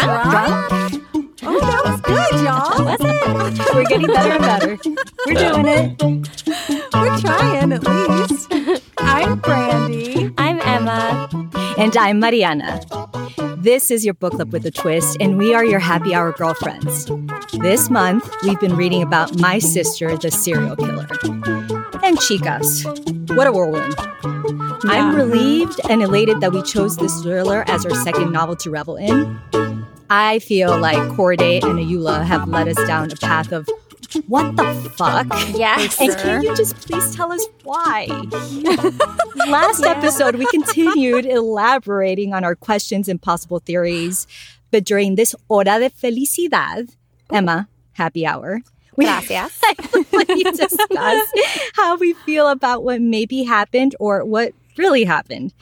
Drunks? Drunk? Oh, that was good, y'all. Was it? We're getting better and better. We're doing it. We're trying at least. I'm Brandy. I'm Emma. And I'm Mariana. This is your book club with a twist, and we are your happy hour girlfriends. This month, we've been reading about My Sister, the Serial Killer. And chicas, what a whirlwind. I'm relieved and elated that we chose this thriller as our second novel to revel in. I feel like Korede and Ayoola have led us down a path of what the fuck? Yes. And can you just please tell us why? Last episode, we continued elaborating on our questions and possible theories. But during this Hora de Felicidad, Emma, happy hour, we Gracias. discuss how we feel about what maybe happened or what really happened.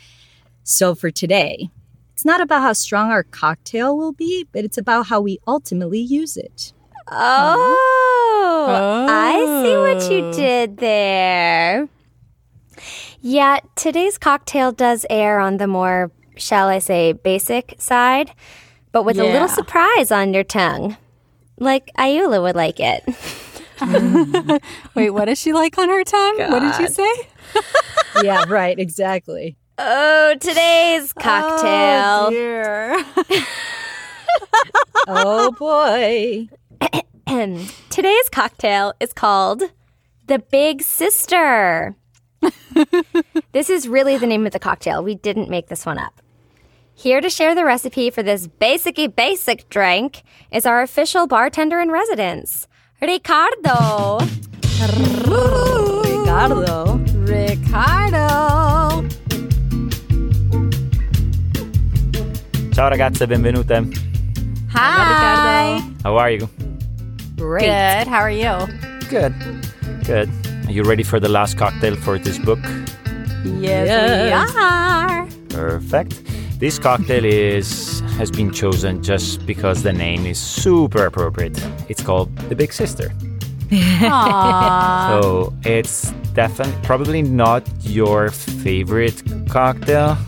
So for today, it's not about how strong our cocktail will be, but it's about how we ultimately use it. Oh, oh. I see what you Oh. did there. Yeah, today's cocktail does err on the more, shall I say, basic side, but with a little surprise on your tongue. Like Ayoola would like it. Wait, what is she like on her tongue? What did you say? yeah, right, exactly. Oh, today's cocktail. Oh, cocktail. dear. Oh boy. today's cocktail is called the Big Sister. this is really the name of the cocktail. We didn't make this one up. Here to share the recipe for this basicy basic drink is our official bartender in residence, Ricardo. Ricardo. Ricardo. Ciao ragazze, benvenute. Hi. How are you? Great. Good. How are you? Good. Good. Are you ready for the last cocktail for this book? Yes, Yes. we are. Perfect. This cocktail is has been chosen just because the name is super appropriate. It's called The Big Sister. So it's definitely probably not your favorite cocktail.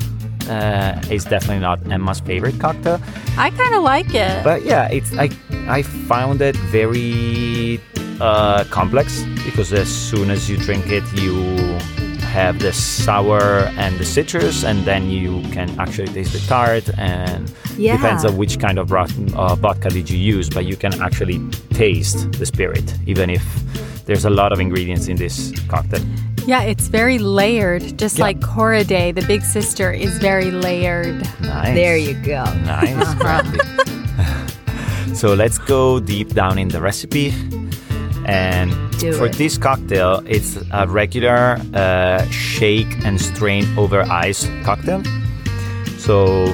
Uh, it's definitely not Emma's favorite cocktail. I kind of like it. But yeah, it's I I found it very uh, complex because as soon as you drink it, you have the sour and the citrus, and then you can actually taste the tart. And Yeah. depends on which kind of uh, vodka did you use, but you can actually taste the spirit, even if there's a lot of ingredients in this cocktail. Yeah, it's very layered, just Yeah. like Korede, the big sister, is very layered. Nice. There you go. Nice. Brandy. so let's go deep down in the recipe. And Do for it. this cocktail, it's a regular uh, shake and strain over ice cocktail. So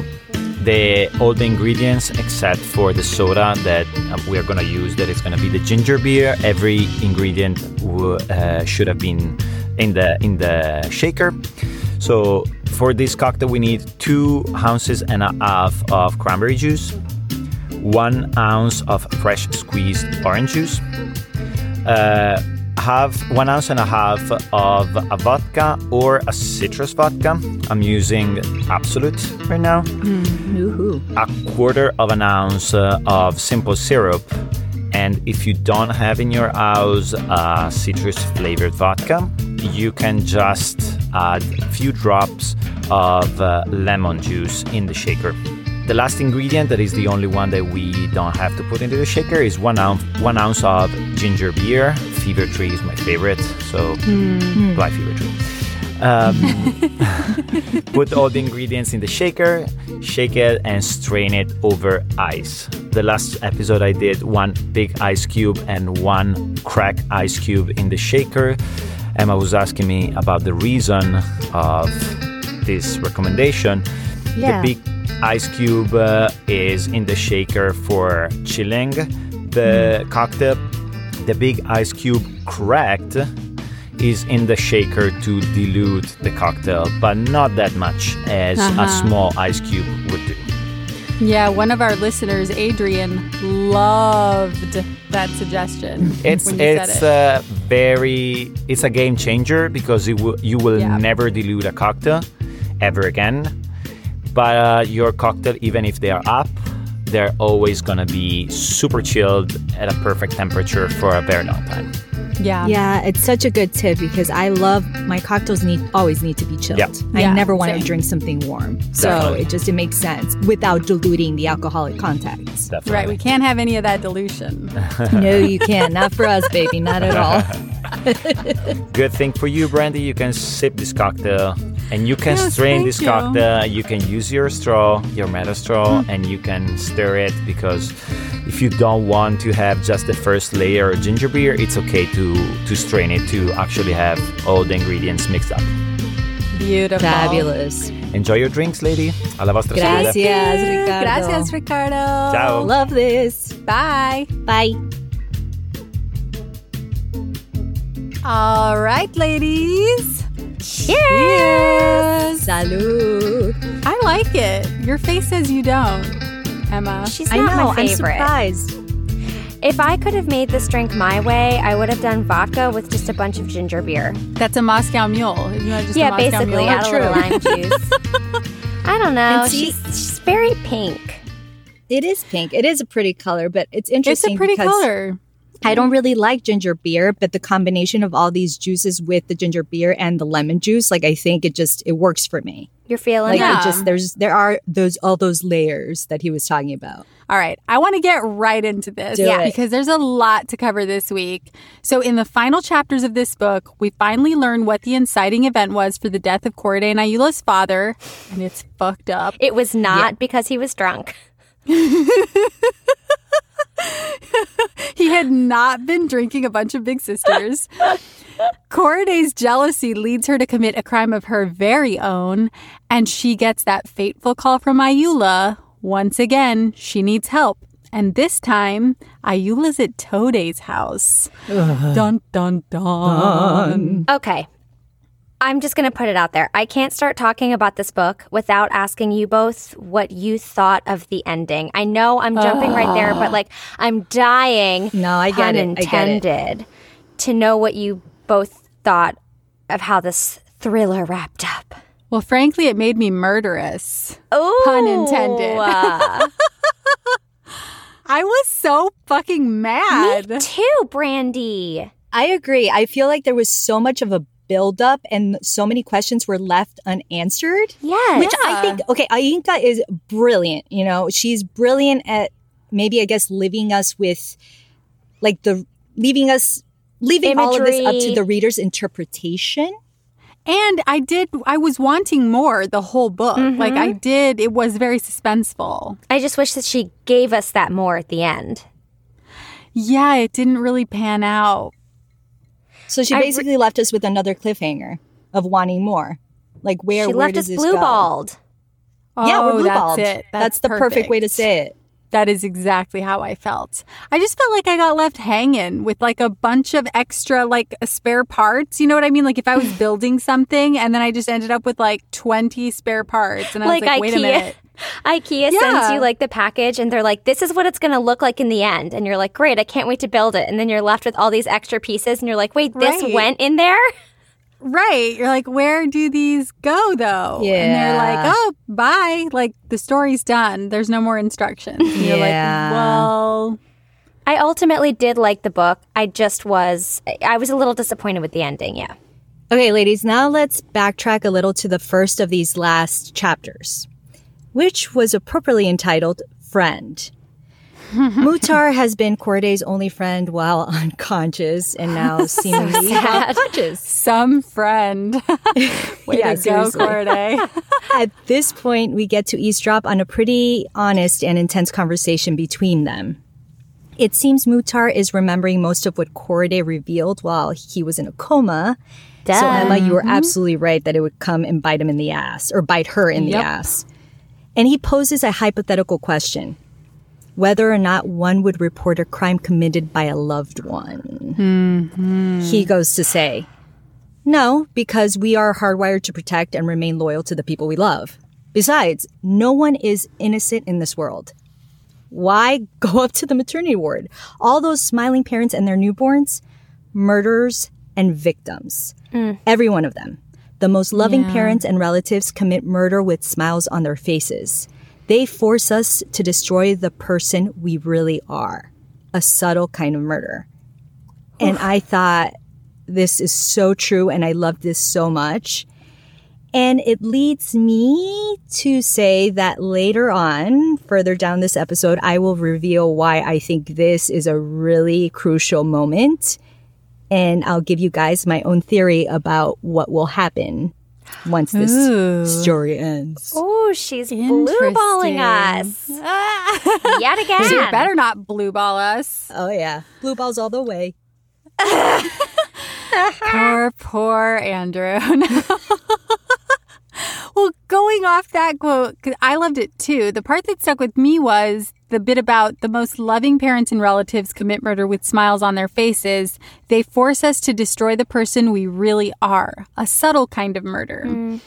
the all the ingredients except for the soda that uh, we are gonna use, that is gonna be the ginger beer. Every ingredient w- uh, should have been in the in the shaker. So for this cocktail, we need two ounces and a half of cranberry juice, one ounce of fresh squeezed orange juice, uh, half one ounce and a half of a vodka or a citrus vodka. I'm using Absolut right now. Woohoo. A quarter of an ounce uh, of simple syrup. And if you don't have in your house a citrus flavored vodka, you can just add a few drops of uh, lemon juice in the shaker. The last ingredient, that is the only one that we don't have to put into the shaker, is one ounce, one ounce of ginger beer. Fever Tree is my favorite, so Black Fever Tree. Um, put all the ingredients in the shaker, shake it, and strain it over ice. The last episode I did one big ice cube and one crack ice cube in the shaker. Emma was asking me about the reason of this recommendation. Yeah. The big ice cube uh, is in the shaker for chilling the cocktail. The big ice cube cracked is in the shaker to dilute the cocktail, but not that much as Uh-huh. a small ice cube would do. Yeah, one of our listeners, Adrian, loved that suggestion. It's it's it. uh, very it's a game changer because you will you will Yeah. never dilute a cocktail ever again. But uh, your cocktail, even if they are up, they're always gonna be super chilled at a perfect temperature for a very long time. Yeah. Yeah, it's such a good tip because I love my cocktails need always need to be chilled. Yeah. I Yeah, never want to drink something warm. So Definitely. it just it makes sense without diluting the alcoholic contents. Definitely. Right. We can't have any of that dilution. no, you can't. Not for us, baby. Not at all. Good thing for you, Brandy. You can sip this cocktail and you can Yes, strain this you. cocktail. You can use your straw, your metal straw, Mm. and you can stir it because if you don't want to have just the first layer of ginger beer, it's okay to to strain it to actually have all the ingredients mixed up. Beautiful. Fabulous. Enjoy your drinks, lady. Alla vostra Gracias, salute. Ricardo. Gracias, Ricardo. Ciao. Love this. Bye. Bye. All right, ladies. Cheers! Salud. I like it. Your face says you don't, Emma. She's I know. my I'm favorite. surprised. If I could have made this drink my way, I would have done vodka with just a bunch of ginger beer. That's a Moscow Mule. Isn't just a yeah, Moscow basically, Mule? add a little lime juice. I don't know. And see- she's, she's very pink. It is pink. It is a pretty color, but it's interesting. It's a pretty color. I don't really like ginger beer, but the combination of all these juices with the ginger beer and the lemon juice, like I think it just it works for me. You're feeling Like it? Yeah. it just there's there are those all those layers that he was talking about. All right, I want to get right into this Do it. because there's a lot to cover this week. So, in the final chapters of this book, we finally learn what the inciting event was for the death of Korede and Ayoola's father, and it's fucked up. It was not because he was drunk. He had not been drinking a bunch of Big Sisters. Korede's jealousy leads her to commit a crime of her very own, and she gets that fateful call from Ayoola. Once again, she needs help. And this time, Ayoola's at Tade's house. Dun dun dun. Okay. I'm just going to put it out there. I can't start talking about this book without asking you both what you thought of the ending. I know I'm jumping right there, but like I'm dying. No, I get pun it. I get it. intended, To know what you both thought of how this thriller wrapped up. Well, frankly, it made me murderous. Oh, Pun intended. uh, I was so fucking mad. me too, Brandy. I agree. I feel like there was so much of a buildup and so many questions were left unanswered. Yes. Which I think, okay, Oyinkan is brilliant. You know, she's brilliant at maybe, I guess, leaving us with like the, leaving us, leaving all of this up to the reader's interpretation. And I did, I was wanting more the whole book. Mm-hmm. Like, I did, it was very suspenseful. I just wish that she gave us that more at the end. Yeah, it didn't really pan out. So she I re- basically left us with another cliffhanger of wanting more. Like where, she where left does us this blue go? balled. Yeah, Oh, we're blue that's balled. it. That's, the perfect. way to say it. That is exactly how I felt. I just felt like I got left hanging with like a bunch of extra like spare parts. You know what I mean? Like if I was building something and then I just ended up with like 20 spare parts and I Like was like, wait a IKEA. minute. IKEA Yeah. sends you like the package and they're like, this is what it's going to look like in the end. And you're like, great, I can't wait to build it. And then you're left with all these extra pieces and you're like, wait, this Right. went in there? Right. You're like, where do these go though? Yeah. And they're like, oh, bye. Like the story's done. There's no more instructions. And You're Yeah. like, well, I ultimately did like the book. I just was, I was a little disappointed with the ending. Yeah. Okay, ladies, now let's backtrack a little to the first of these last chapters, which was appropriately entitled Friend. Muhtar has been Korede's only friend while unconscious and now seemingly while conscious. some friend. Way Yeah, to go. Korede. At this point, we get to eavesdrop on a pretty honest and intense conversation between them. It seems Muhtar is remembering most of what Korede revealed while he was in a coma. So, Emma, you were mm-hmm. absolutely right that it would come and bite him in the ass, or bite her in the ass. And he poses a hypothetical question whether or not one would report a crime committed by a loved one. Mm-hmm. He goes to say, no, because we are hardwired to protect and remain loyal to the people we love. Besides, no one is innocent in this world. Why go up to the maternity ward? All those smiling parents and their newborns, murderers and victims. Mm. Every one of them. The most loving Yeah. parents and relatives commit murder with smiles on their faces. They force us to destroy the person we really are. A subtle kind of murder. And I thought this is so true and I love this so much. And it leads me to say that later on, further down this episode, I will reveal why I think this is a really crucial moment. And I'll give you guys my own theory about what will happen once this Ooh. story ends. Oh, she's blue balling us Interesting. yet again. So you better not blue ball us. Oh, yeah. Blue balls all the way. Poor, poor Andrew. well, going off that quote, 'cause I loved it too. The part that stuck with me was the bit about the most loving parents and relatives commit murder with smiles on their faces. They force us to destroy the person we really are, a subtle kind of murder. Mm.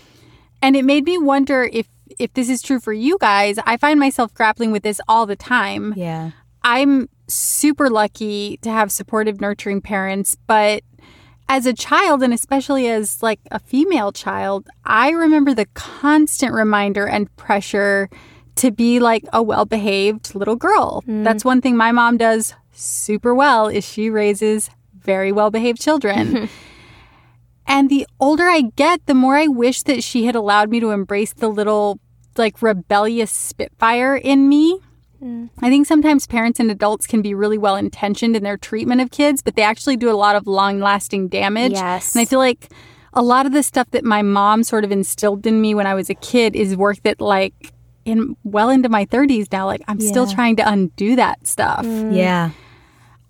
And it made me wonder if if this is true for you guys. I find myself grappling with this all the time. Yeah. I'm super lucky to have supportive, nurturing parents, but as a child and especially as like a female child, I remember the constant reminder and pressure to be like a well-behaved little girl. Mm. That's one thing my mom does super well is she raises very well-behaved children. and the older I get, the more I wish that she had allowed me to embrace the little like rebellious spitfire in me. Mm. I think sometimes parents and adults can be really well intentioned in their treatment of kids, but they actually do a lot of long lasting damage. Yes. And I feel like a lot of the stuff that my mom sort of instilled in me when I was a kid is work that, like, in well into my 30s now, like, I'm still trying to undo that stuff. Yeah.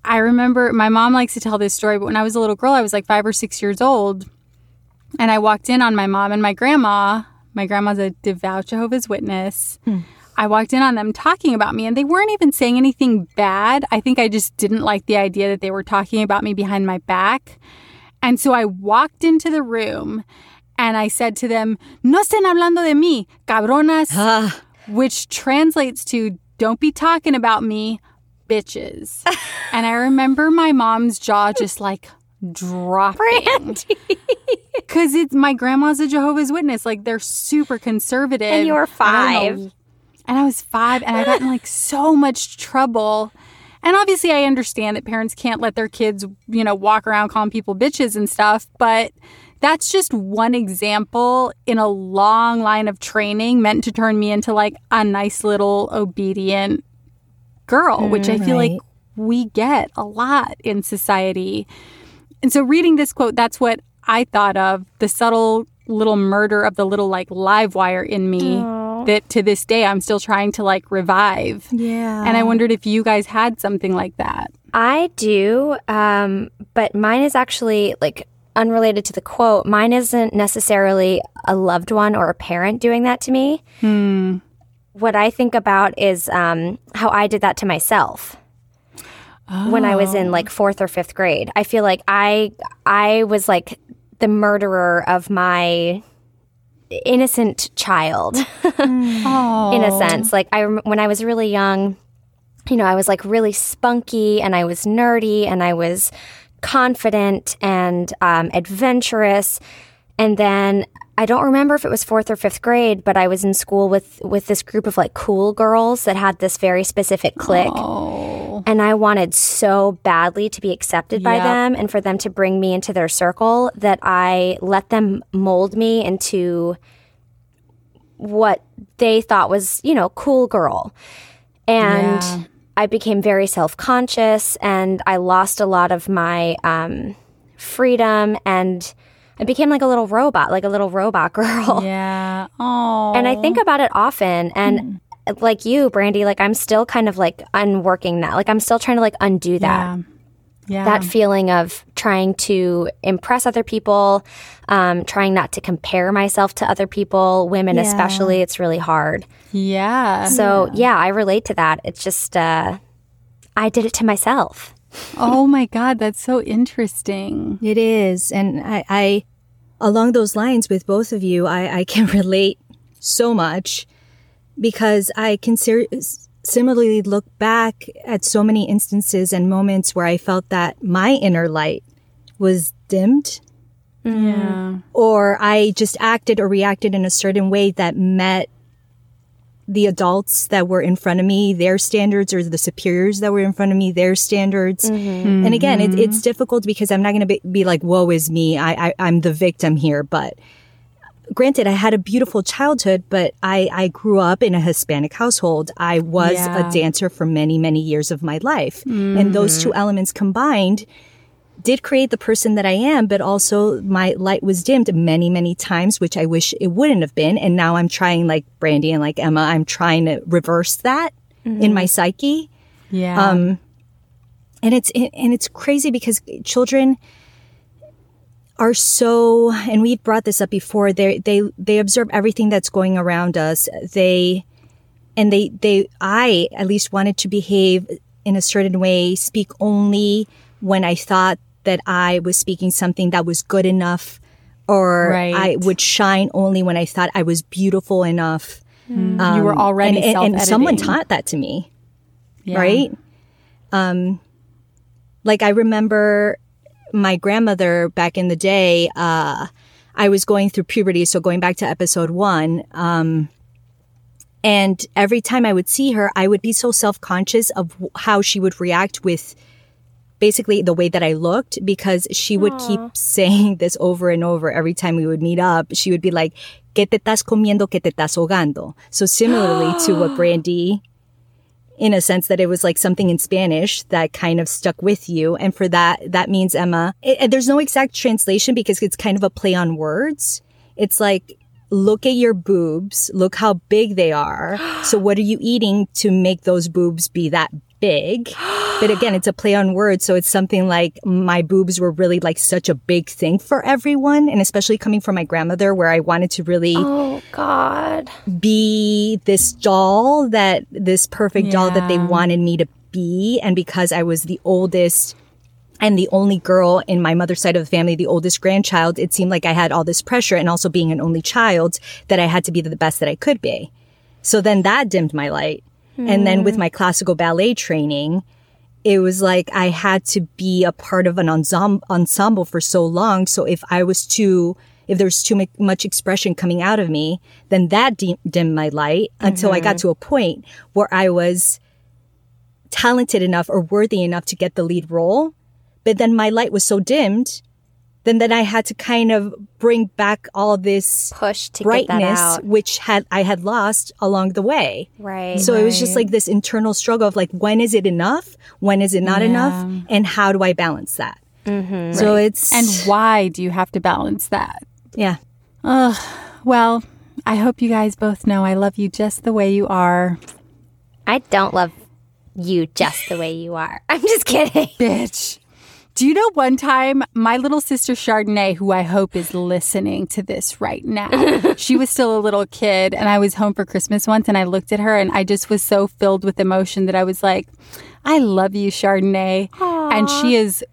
I remember my mom likes to tell this story, but when I was a little girl, I was like five or six years old. And I walked in on my mom and my grandma. My grandma's a devout Jehovah's Witness. I walked in on them talking about me, and they weren't even saying anything bad. I think I just didn't like the idea that they were talking about me behind my back. And so I walked into the room and I said to them, No estén hablando de mí, cabronas Ah, which translates to don't be talking about me, bitches. and I remember my mom's jaw just like dropping. Because it's my grandma's a Jehovah's Witness. Like they're super conservative. And you were I don't five. And I was five and I got in like so much trouble. And obviously I understand that parents can't let their kids, you know, walk around calling people bitches and stuff, but that's just one example in a long line of training meant to turn me into like a nice little obedient girl, which I feel like we get a lot in society. And so reading this quote, that's what I thought of the subtle little murder of the little like live wire in me that to this day I'm still trying to like revive. yeah. And I wondered if you guys had something like that. I do, um, but mine is actually like unrelated to the quote. Mine isn't necessarily a loved one or a parent doing that to me. What I think about is um, how I did that to myself when I was in like fourth or fifth grade. I feel like I I was like the murderer of my innocent child. Oh. in a sense. Like I when I was really young, you know, I was like really spunky and I was nerdy and I was confident and um, adventurous. And then I don't remember if it was fourth or fifth grade, but I was in school with with this group of like cool girls that had this very specific clique. Oh. And I wanted so badly to be accepted by them and for them to bring me into their circle that I let them mold me into what they thought was, you know, cool girl. And Yeah. I became very self conscious and I lost a lot of my um, freedom and I became like a little robot, like a little robot girl. Yeah. Oh. And I think about it often. And like you, Brandy, like I'm still kind of like unworking that. Like I'm still trying to like undo that. Yeah. Yeah. That feeling of trying to impress other people, um, trying not to compare myself to other people, women Yeah. especially. It's really hard. yeah. So, yeah, I relate to that. It's just, uh, I did it to myself. oh my God, that's so interesting. It is. And I, I along those lines with both of you, I, I can relate so much because I can ser- similarly look back at so many instances and moments where I felt that my inner light was dimmed Yeah. or I just acted or reacted in a certain way that met the adults that were in front of me, their standards, or the superiors that were in front of me, their standards. Mm-hmm. And again, it, it's mm-hmm. difficult because I'm not going to be, be like, woe is me. I, I, I'm the victim here. But granted, I had a beautiful childhood, but I, I grew up in a Hispanic household. I was Yeah. a dancer for many, many years of my life. And those two elements combined did create the person that I am, but also my light was dimmed many, many times, which I wish it wouldn't have been. And now I'm trying, like Brandy and like Emma, I'm trying to reverse that in my psyche. Yeah. Um, and it's and it's crazy because children are so and we've brought this up before they they they observe everything that's going around us they and they they i at least wanted to behave in a certain way speak only when i thought that i was speaking something that was good enough or Right. i would shine only when i thought i was beautiful enough you were already and, and, and someone taught that to me Yeah. right? Um, like I remember my grandmother back in the day. Uh, I was going through puberty, so going back to episode one. Um, and every time I would see her, I would be so self conscious of how she would react with basically the way that I looked because she would keep saying this over and over every time we would meet up. She would be like, ¿Qué te estás comiendo? ¿Qué te estás ahogando? So similarly to what Brandy in a sense that it was like something in Spanish that kind of stuck with you. And for that, that means Emma. It, there's no exact translation because it's kind of a play on words. It's like, look at your boobs, look how big they are. So what are you eating to make those boobs be that big? But again, it's a play on words. So it's something like my boobs were really like such a big thing for everyone. And especially coming from my grandmother where I wanted to really Oh God. be this doll that this perfect doll that they wanted me to be and because I was the oldest and the only girl in my mother's side of the family, the oldest grandchild, it seemed like I had all this pressure and also being an only child that I had to be the best that I could be. So then that dimmed my light. And then with hmm. my classical ballet training, it was like I had to be a part of an ensemble, ensemble for so long. So if I was too, if there was too much expression coming out of me, then that dim- dimmed my light until I got mm-hmm. to a point where I was talented enough or worthy enough to get the lead role. But then my light was so dimmed, then then I had to kind of bring back all this Push to get that brightness, out. which had I had lost along the way. Right. So it was just like this internal struggle of like, when is it enough? When is it not enough? And how do I balance that? Mm-hmm. So it's And why do you have to balance that? yeah, Well, I hope you guys both know I love you just the way you are. I don't love you just the way you are. I'm just kidding. Bitch. Do you know one time my little sister Chardonnay, who I hope is listening to this right now, she was still a little kid and I was home for Christmas once and I looked at her and I just was so filled with emotion that I was like, I love you, Chardonnay. And she is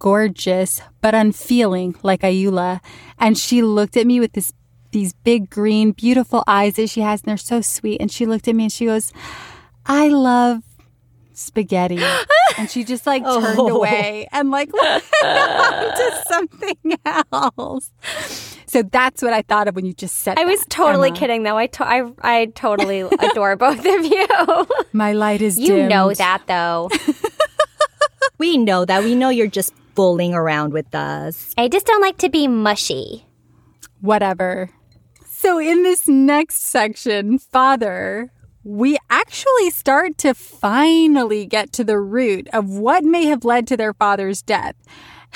gorgeous, but unfeeling like Ayoola. And she looked at me with this these big green, beautiful eyes that she has, and they're so sweet. And she looked at me and she goes, I love spaghetti. and she just like turned oh. away and like went on to something else. So that's what I thought of when you just said I was that, totally Emma. kidding, though. I, to- I, I totally adore both of you. My light is you know that, though. we know that. We know you're just fooling around with us. I just don't like to be mushy. Whatever. So in this next section, father, we actually start to finally get to the root of what may have led to their father's death.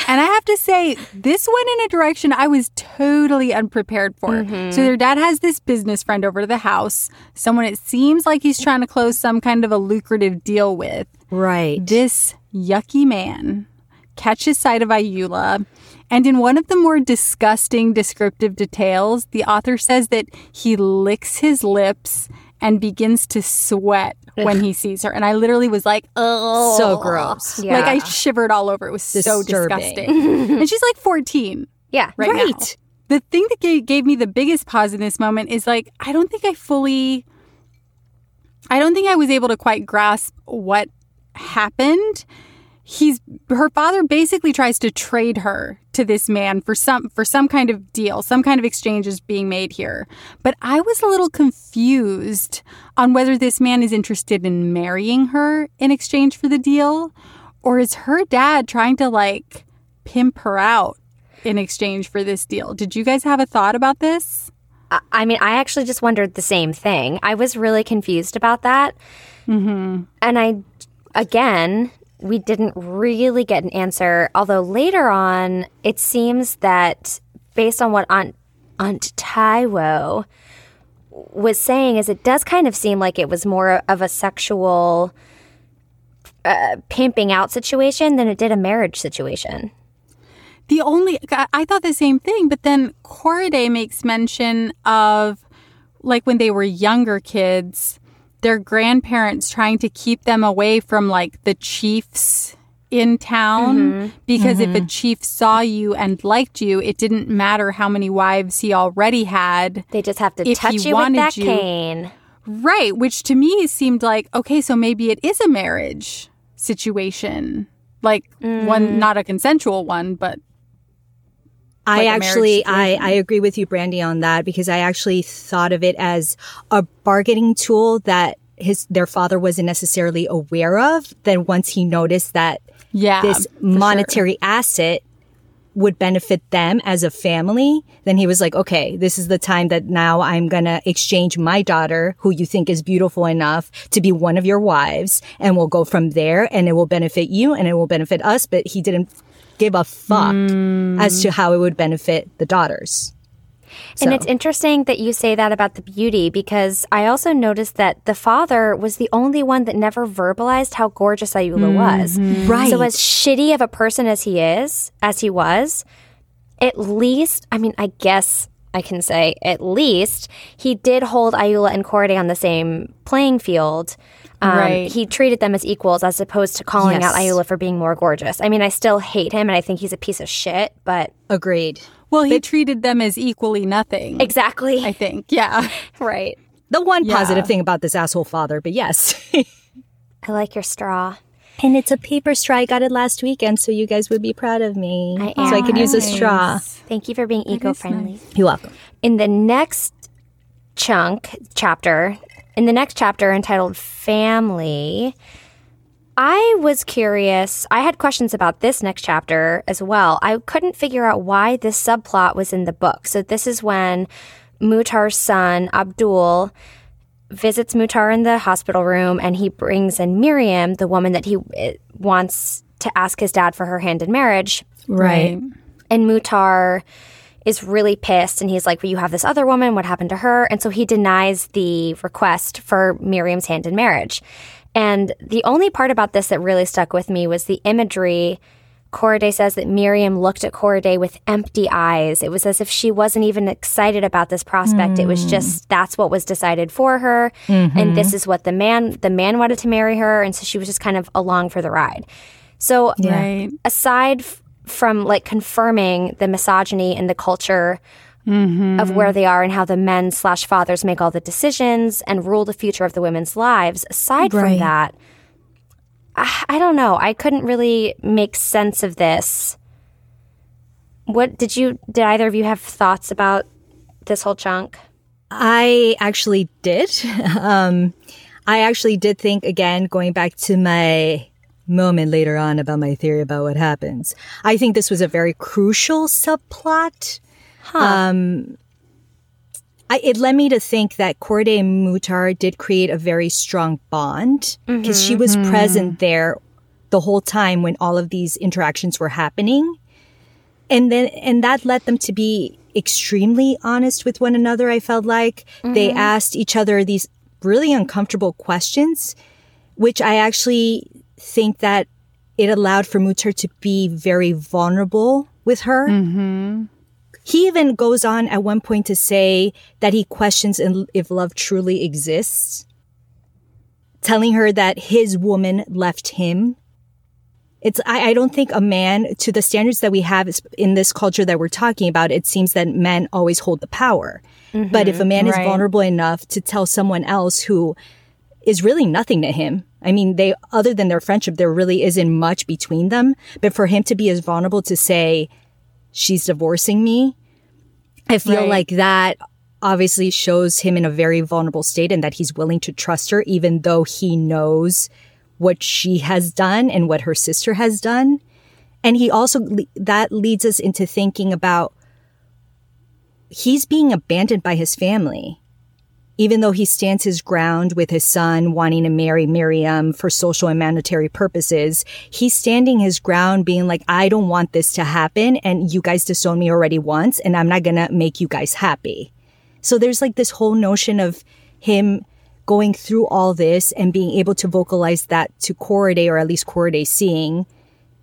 And I have to say, this went in a direction I was totally unprepared for. Mm-hmm. So, their dad has this business friend over to the house, someone it seems like he's trying to close some kind of a lucrative deal with. Right. This yucky man catches sight of Ayoola, and in one of the more disgusting descriptive details, the author says that he licks his lips and begins to sweat when he sees her. And I literally was like, oh, So gross. Yeah. Like I shivered all over. It was so disgusting. and she's like 14 Yeah. right, now. Right. The thing that gave, gave me the biggest pause in this moment is like, I don't think I fully, I don't think I was able to quite grasp what happened. He's her father basically tries to trade her to this man for some for some kind of deal some kind of exchange is being made here but i was a little confused on whether this man is interested in marrying her in exchange for the deal or is her dad trying to like pimp her out in exchange for this deal did you guys have a thought about this I- mean, I actually just wondered the same thing. I was really confused about that. Mm-hmm. And I, again, we didn't really get an answer. Although later on, it seems that based on what Aunt, Aunt Taiwo was saying, is it does kind of seem like it was more of a sexual uh, pimping out situation than it did a marriage situation. The only I thought the same thing, but then Korede makes mention of like when they were younger kids, their grandparents trying to keep them away from like the chiefs in town mm-hmm. because if a mm-hmm. chief saw you and liked you, it didn't matter how many wives he already had. They just have to If touch you with that you- cane. Right, which to me seemed like okay, so maybe it is a marriage situation. Like one mm. not a consensual one, but I like actually, I. I agree with you, Brandy, on that because I actually thought of it as a bargaining tool that his their father wasn't necessarily aware of. Then once he noticed that yeah. this for sure. monetary asset would benefit them as a family, then he was like, okay, this is the time that now I'm going to exchange my daughter, who you think is beautiful enough to be one of your wives. And we'll go from there and it will benefit you and it will benefit us. But he didn't give a fuck hmm. as to how it would benefit the daughters. And it's interesting that you say that about the beauty because I also noticed that the father was the only one that never verbalized how gorgeous Ayoola was. Mm-hmm. Right. So as shitty of a person as he is, as he was, at least, I mean, I guess I can say at least he did hold Ayoola and Korede on the same playing field. Um, Right. He treated them as equals as opposed to calling out Yes. Ayoola for being more gorgeous. I mean, I still hate him and I think he's a piece of shit, but Agreed. Well, he treated them as equally nothing. exactly. I think. Yeah. right. The one Yeah. positive thing about this asshole father, but yes. I like your straw. and it's a paper straw. I got it last weekend, so you guys would be proud of me. I am. so I could use a straw. Thank you for being eco friendly. You're welcome. In the next chunk, chapter, in the next chapter entitled Family, I was curious. I had questions about this next chapter as well. I couldn't figure out why this subplot was in the book. So, this is when Muhtar's son, Abdul, visits Muhtar in the hospital room and he brings in Miriam, the woman that he eh, wants to ask his dad for her hand in marriage. Right. And Muhtar is really pissed and he's like, Well, you have this other woman. What happened to her? And so he denies the request for Miriam's hand in marriage. And the only part about this that really stuck with me was the imagery. Korede says that Miriam looked at Korede with empty eyes. It was as if she wasn't even excited about this prospect. It was hmm. just that's what was decided for her, and this mm-hmm. is what the man the man wanted to marry her, and so she was just kind of along for the ride. So Right. aside f- from like confirming the misogyny and the culture of where they are and how the men slash fathers make all the decisions and rule the future of the women's lives, aside from that, I, I don't know. I couldn't really make sense of this. What did you? Did either of you have thoughts about this whole chunk? I actually did. Um, I actually did think again, going back to my moment later on about my theory about what happens. I think this was a very crucial subplot. Um, I, it led me to think that Korede and Muhtar did create a very strong bond because she was present there the whole time when all of these interactions were happening. And then and that led them to be extremely honest with one another i felt like. They asked each other these really uncomfortable questions which i actually think that it allowed for muhtar to be very vulnerable with her. Mm-hmm. He even goes on at one point to say that he questions if love truly exists telling her that his woman left him. It's I, I don't think a man to the standards that we have in this culture that we're talking about it seems that men always hold the power. But if a mm-hmm. man is vulnerable enough to tell someone else who is really nothing to him I mean, they, other than their friendship, there really isn't much between them. But for him to be as vulnerable to say, she's divorcing me, I feel Right. like that obviously shows him in a very vulnerable state and that he's willing to trust her, even though he knows what she has done and what her sister has done. And he also, that leads us into thinking about he's being abandoned by his family. Even though he stands his ground with his son wanting to marry Miriam for social and monetary purposes, he's standing his ground being like, I don't want this to happen. And you guys disowned me already once and I'm not going to make you guys happy. So there's like this whole notion of him going through all this and being able to vocalize that to Korede or at least Korede seeing.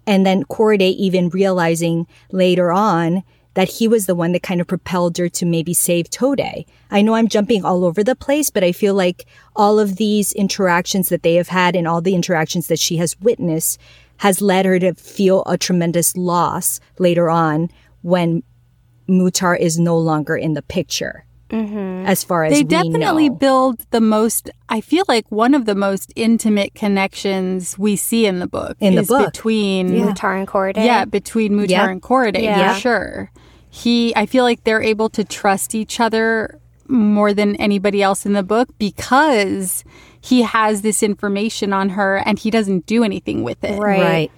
And then Korede even realizing later on that he was the one that kind of propelled her to maybe save Tade. I know I'm jumping all over the place, but I feel like all of these interactions that they have had and all the interactions that she has witnessed has led her to feel a tremendous loss later on when Muhtar is no longer in the picture. Mm-hmm. As far as they we definitely know. build the most i feel like one of the most intimate connections we see in the book In the book. between Muhtar and Korede. yeah between muhtar Yeah. and korede Yeah. for sure he i feel like they're able to trust each other more than anybody else in the book because he has this information on her and he doesn't do anything with it Right. Right.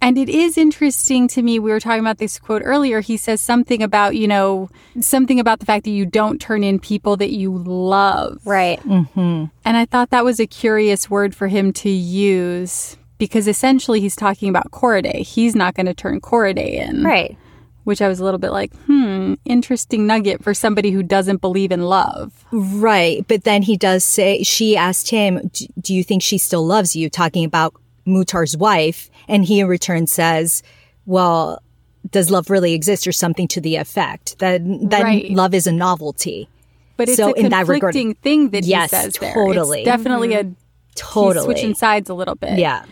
and it is interesting to me. We were talking about this quote earlier. He says something about, you know, something about the fact that you don't turn in people that you love. Right. Mm-hmm. And I thought that was a curious word for him to use because essentially he's talking about Korede. He's not going to turn Korede in. Right. Which I was a little bit like, hmm, interesting nugget for somebody who doesn't believe in love. Right. But then he does say, she asked him, Do you think she still loves you? Talking about Muhtar's wife. And he in return says, Well, does love really exist or something to the effect that, that Right. love is a novelty? But it's So a in that regard- conflicting thing that Yes, he says there. totally. It's definitely a Totally. switching sides a little bit. Yeah.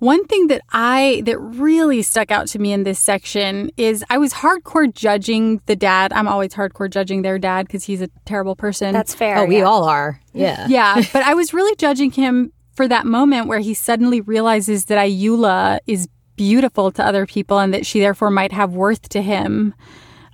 One thing that I that really stuck out to me in this section is I was hardcore judging the dad. I'm always hardcore judging their dad because he's a terrible person. That's fair. Oh, we yeah. all are. Yeah. yeah, but I was really judging him for that moment where he suddenly realizes that Ayoola is beautiful to other people and that she therefore might have worth to him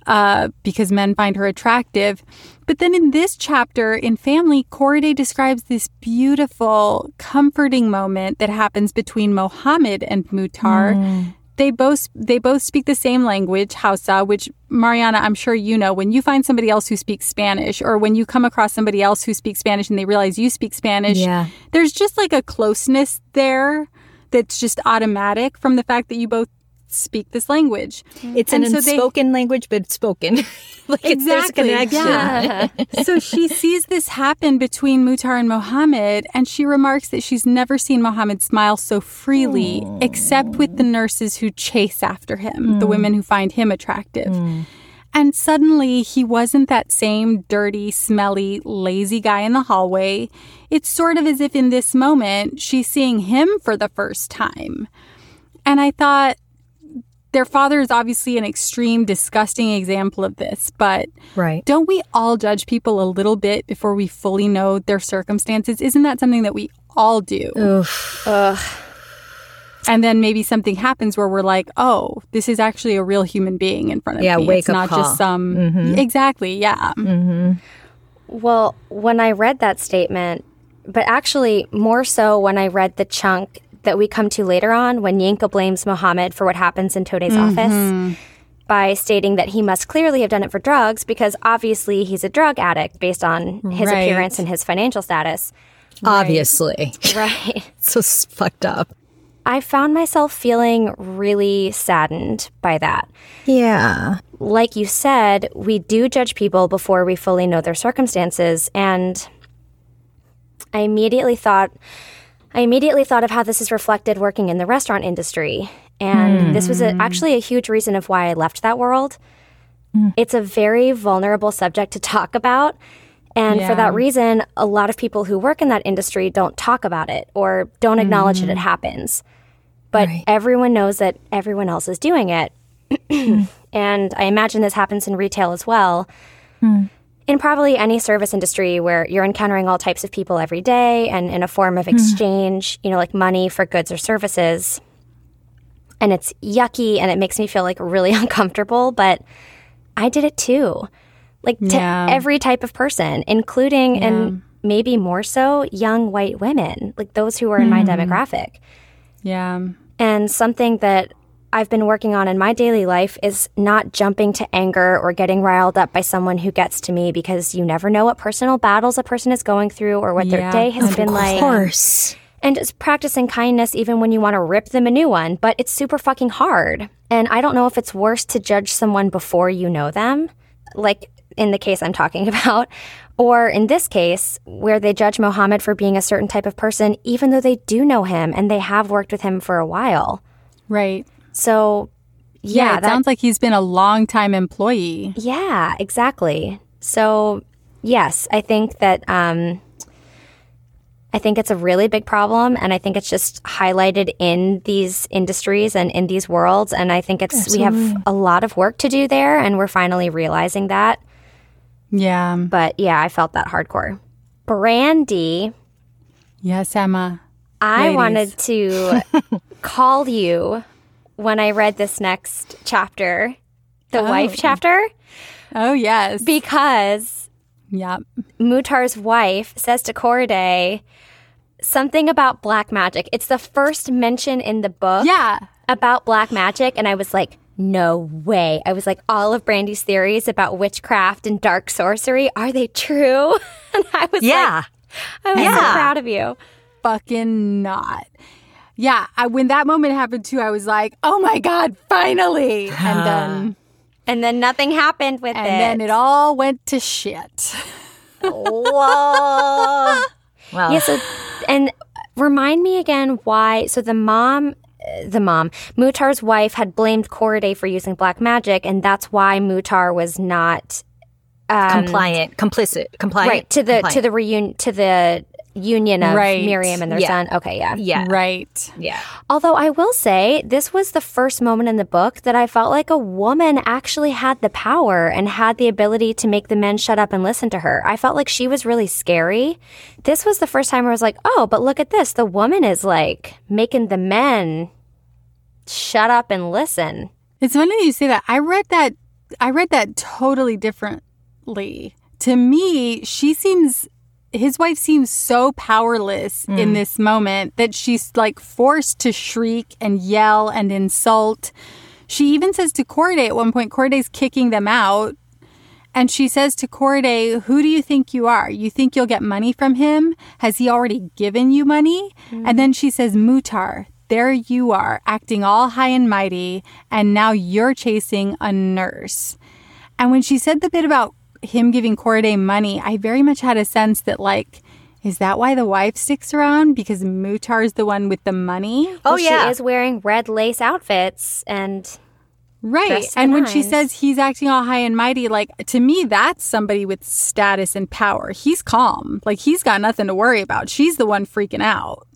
uh, because men find her attractive. But then in this chapter, in Family, Korede describes this beautiful, comforting moment that happens between Mohammed and Muhtar. They both they both speak the same language, Hausa, which Mariana, I'm sure you know. When you find somebody else who speaks Spanish, or when you come across somebody else who speaks Spanish and they realize you speak Spanish, Yeah. there's just like a closeness there that's just automatic from the fact that you both speak this language. Mm-hmm. It's And an so they- unspoken language, but spoken. like it's, Exactly. connection. Yeah. so she sees this happen between Muhtar and Mohammed, and she remarks that she's never seen Mohammed smile so freely, except with the nurses who chase after him, the mm. women who find him attractive. Mm. And suddenly, he wasn't that same dirty, smelly, lazy guy in the hallway. It's sort of as if in this moment, she's seeing him for the first time. And I thought, their father is obviously an extreme, disgusting example of this, but Right. don't we all judge people a little bit before we fully know their circumstances? Isn't that something that we all do? Ugh. And then maybe something happens where we're like, oh, this is actually a real human being in front of Yeah, me. wake it's up not call. just some. Mm-hmm. Exactly. Yeah. Mm-hmm. Well, when I read that statement, but actually more so when I read the chunk that we come to later on when Yinka blames Mohammed for what happens in Tade's Mm-hmm. office by stating that he must clearly have done it for drugs because obviously he's a drug addict based on his Right. appearance and his financial status. Obviously. Right. so s- fucked up. I found myself feeling really saddened by that. Yeah. like you said, we do judge people before we fully know their circumstances. And I immediately thought, I immediately thought of how this is reflected working in the restaurant industry. And hmm. this was a, actually a huge reason of why I left that world. Hmm. It's a very vulnerable subject to talk about. And for that reason, a lot of people who work in that industry don't talk about it or don't acknowledge that it hmm. happens. But Right. everyone knows that everyone else is doing it and I imagine this happens in retail as well. In probably any service industry where you're encountering all types of people every day and in a form of hmm. exchange, you know, like money for goods or services. And it's yucky and it makes me feel like really uncomfortable, but I did it too. Like to Yeah. every type of person, including and maybe more so young white women, like those who are in my hmm. demographic. Yeah. And something that I've been working on in my daily life is not jumping to anger or getting riled up by someone who gets to me because you never know what personal battles a person is going through or what their day has been like. Of course. And just practicing kindness even when you want to rip them a new one, but it's super fucking hard. And I don't know if it's worse to judge someone before you know them, like in the case I'm talking about, or in this case, where they judge Mohammed for being a certain type of person, even though they do know him and they have worked with him for a while. Right. So, Yeah, yeah, it that, sounds like he's been a long time employee. yeah, exactly. So, yes, I think that um, I think it's a really big problem, and I think it's just highlighted in these industries and in these worlds. And I think it's we have a lot of work to do there, and we're finally realizing that. Yeah. But yeah, I felt that hardcore. Brandy, Yes, Emma. I Ladies. wanted to call you when I read this next chapter, the oh. wife chapter, Oh, yes. because yeah. Muhtar's wife says to Korede something about black magic. It's the first mention in the book Yeah. about black magic, and I was like, no way. I was like, all of Brandy's theories about witchcraft and dark sorcery, are they true? and I was Yeah. like, I was so proud of you. Fucking not. Yeah. I, when that moment happened too, I was like, oh my God, finally. And then, And then nothing happened with and it. And then it all went to shit. Whoa. Well, Yeah, so and remind me again why. So the mom, the mom, Muhtar's wife had blamed Korede for using black magic, and that's why Muhtar was not um, compliant, complicit, compliant. right to the to the reunion to the union of Right. Miriam and their Yeah. son. Okay, yeah. yeah, Right. yeah. Although I will say, this was the first moment in the book that I felt like a woman actually had the power and had the ability to make the men shut up and listen to her. I felt like she was really scary. This was the first time I was like, oh, but look at this. The woman is like making the men shut up and listen. It's funny that you say that. I read that. I read that totally differently. To me, she seems. His wife seems so powerless in mm. this moment that she's like forced to shriek and yell and insult. She even says to Korede at one point, Korede's kicking them out. And she says to Korede, Who do you think you are? You think you'll get money from him? Has he already given you money? And mm. then she says, Muhtar, there you are, acting all high and mighty, and now you're chasing a nurse. And when she said the bit about him giving Korede money, I very much had a sense that, like, is that why the wife sticks around? Because Muhtar's the one with the money? Oh Well, yeah. She is wearing red lace outfits and Right. And the when she says he's acting all high and mighty, like to me, that's somebody with status and power. He's calm. Like he's got nothing to worry about. She's the one freaking out.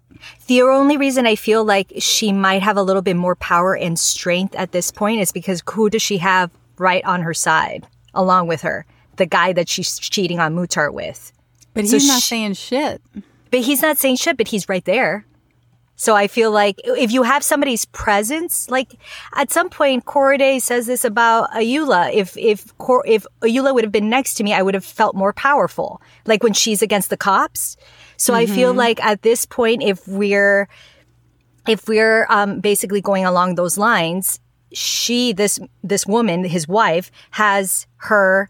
The only reason I feel like she might have a little bit more power and strength at this point is because who does she have right on her side along with her? The guy that she's cheating on Muhtar with. But So he's not sh- saying shit. But he's not saying shit, but he's right there. So I feel like if you have somebody's presence, like at some point, Korede says this about Ayoola. If if Cor- if Ayoola would have been next to me, I would have felt more powerful. Like when she's against the cops. So I feel like at this point, if we're if we're um, basically going along those lines, she this this woman, his wife, has her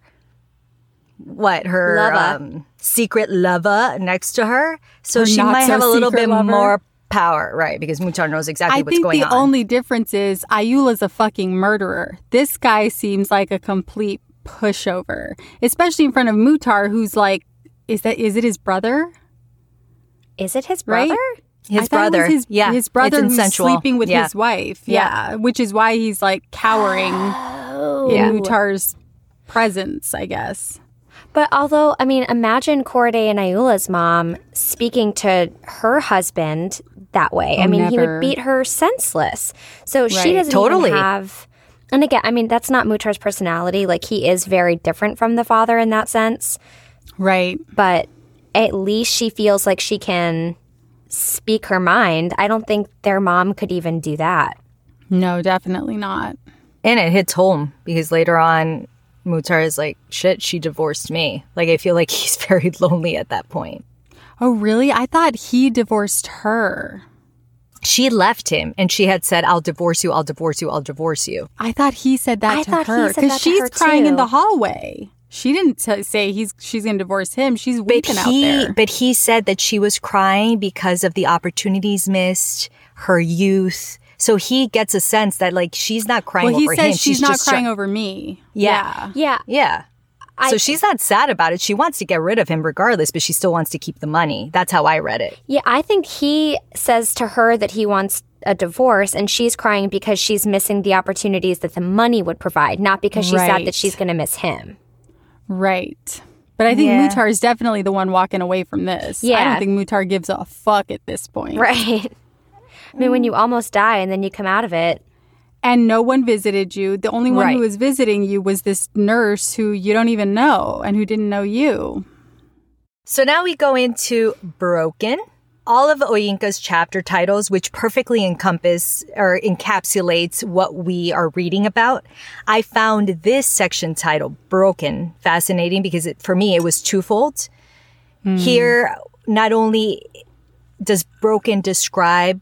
what her Lover. um, secret lover next to her, so Her she might so have a little bit lover. more power, right? Because Muhtar knows exactly I what's think going the only difference is Ayoola's a fucking murderer. This guy seems like a complete pushover, especially in front of Muhtar, who's like, is that is it his brother? is it his Right? brother? his I thought it was brother, his, yeah, his brother it's who's insensual. sleeping with yeah. his wife. Yeah. Yeah. which is why he's like cowering Oh. in Muhtar's presence, I guess. But although, I mean, imagine Korede and Ayoola's mom speaking to her husband that way. I Oh, mean, he would beat her senseless. So she doesn't Totally. even have And again, I mean, that's not Muhtar's personality. Like, he is very different from the father in that sense. Right. But at least she feels like she can speak her mind. I don't think their mom could even do that. No, definitely not. And it hits home because later on, Muhtar is like, shit, she divorced me. Like, I feel like he's very lonely at that point. Oh, really? I thought he divorced her. She left him and she had said, I'll divorce you, I'll divorce you, I'll divorce you. I thought he said that I to thought he her said that to she's her, crying in the hallway. She didn't t- say he's she's going to divorce him. She's But weeping out there. but he said that she was crying because of the opportunities missed, her youth. So he gets a sense that like she's not crying well, he over says him. she's, not just try- crying over me. Yeah. Yeah. Yeah. I- so she's not sad about it. She wants to get rid of him regardless, but she still wants to keep the money. That's how I read it. Yeah, I think he says to her that he wants a divorce and she's crying because she's missing the opportunities that the money would provide, not because she's sad that she's going to miss him. Right. But I think Yeah. Muhtar is definitely the one walking away from this. Yeah. I Yeah. don't think Muhtar gives a fuck at this point. Right. I mean, when you almost die and then you come out of it, And no one visited you. The only one Right. who was visiting you was this nurse who you don't even know and who didn't know you. So now we go into Broken. All of Oyinkan's chapter titles, which perfectly encompass or encapsulates what we are reading about. I found this section titled Broken fascinating because it, for me, it was twofold. Hmm. Here, not only does Broken describe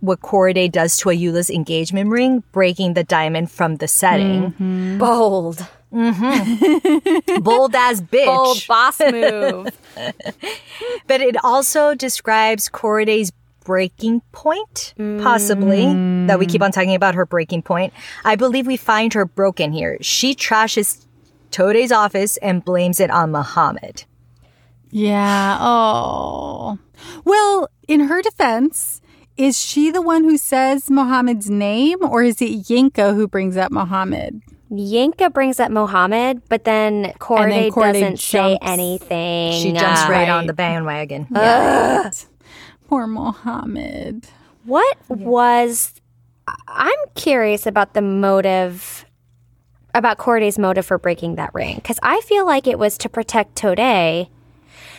what Korede does to Ayoola's engagement ring, breaking the diamond from the setting. Mm-hmm. bold, mm-hmm. Bold as bitch. bold boss move. But it also describes Korede's breaking point, possibly, mm. that we keep on talking about her breaking point. I believe we find her broken here. She trashes Tade's office and blames it on Muhammad. Yeah. Oh. Well, in her defense, is she the one who says Mohammed's name or is it Yinka who brings up Mohammed? Yinka brings up Mohammed, but then Korede, doesn't say anything. She jumps Uh, right on the bandwagon. Poor Mohammed. What was I'm curious about the motive about Korede's motive for breaking that ring because I feel like it was to protect Tade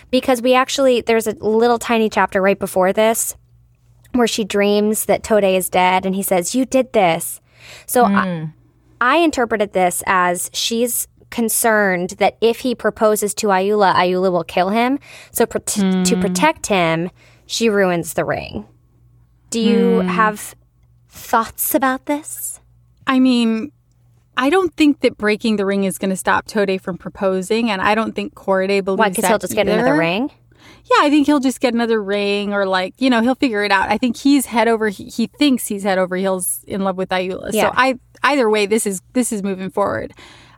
because we actually there's a little tiny chapter right before this where she dreams that Tade is dead and he says you did this. So I, hmm. I interpreted this as she's concerned that if he proposes to Ayoola, Ayoola will kill him. So prot- to hmm. protect him, she ruins the ring. Do you hmm. have thoughts about this? I mean, I don't think that breaking the ring is going to stop Tade from proposing, and I don't think Korede believes Why? Because that he'll just get another either. ring. Yeah, I think he'll just get another ring, or like you know, he'll figure it out. I think he's head over. He, he thinks he's head over heels in love with Ayoola. Yeah. So I either way, this is this is moving forward.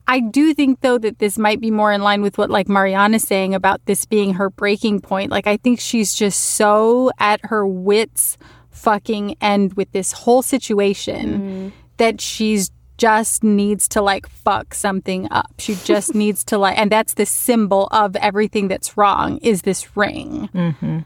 I do think though that this might be more in line with what like Mariana's saying about this being her breaking point. Like I think she's just so at her wits fucking end with this whole situation mm-hmm. that she's just needs to like fuck something up. She just needs to like, and that's the symbol of everything that's wrong is this ring. Mm-hmm.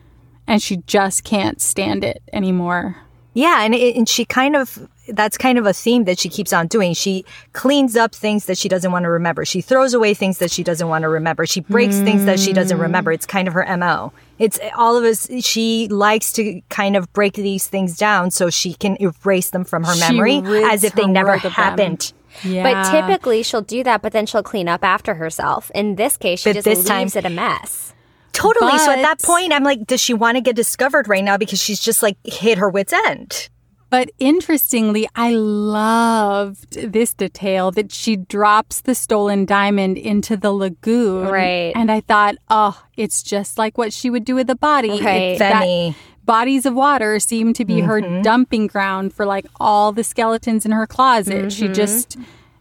And she just can't stand it anymore. Yeah, and, it, and she kind of that's kind of a theme that she keeps on doing. She cleans up things that she doesn't want to remember. She throws away things that she doesn't want to remember. She breaks things that she doesn't remember. It's kind of her MO. It's all of us she likes to kind of break these things down so she can erase them from her She memory as if they never world them. happened. Yeah. But typically she'll do that, but then she'll clean up after herself. In this case, she But just this leaves time- it a mess. Totally. so at that point I'm like does she want to get discovered right now because she's just like hit her wits end? But interestingly, I loved this detail that she drops the stolen diamond into the lagoon. Right. And I thought, oh, it's just like what she would do with a body. Right. That- bodies of water seem to be her mm-hmm. dumping ground for like all the skeletons in her closet. She mm-hmm. just,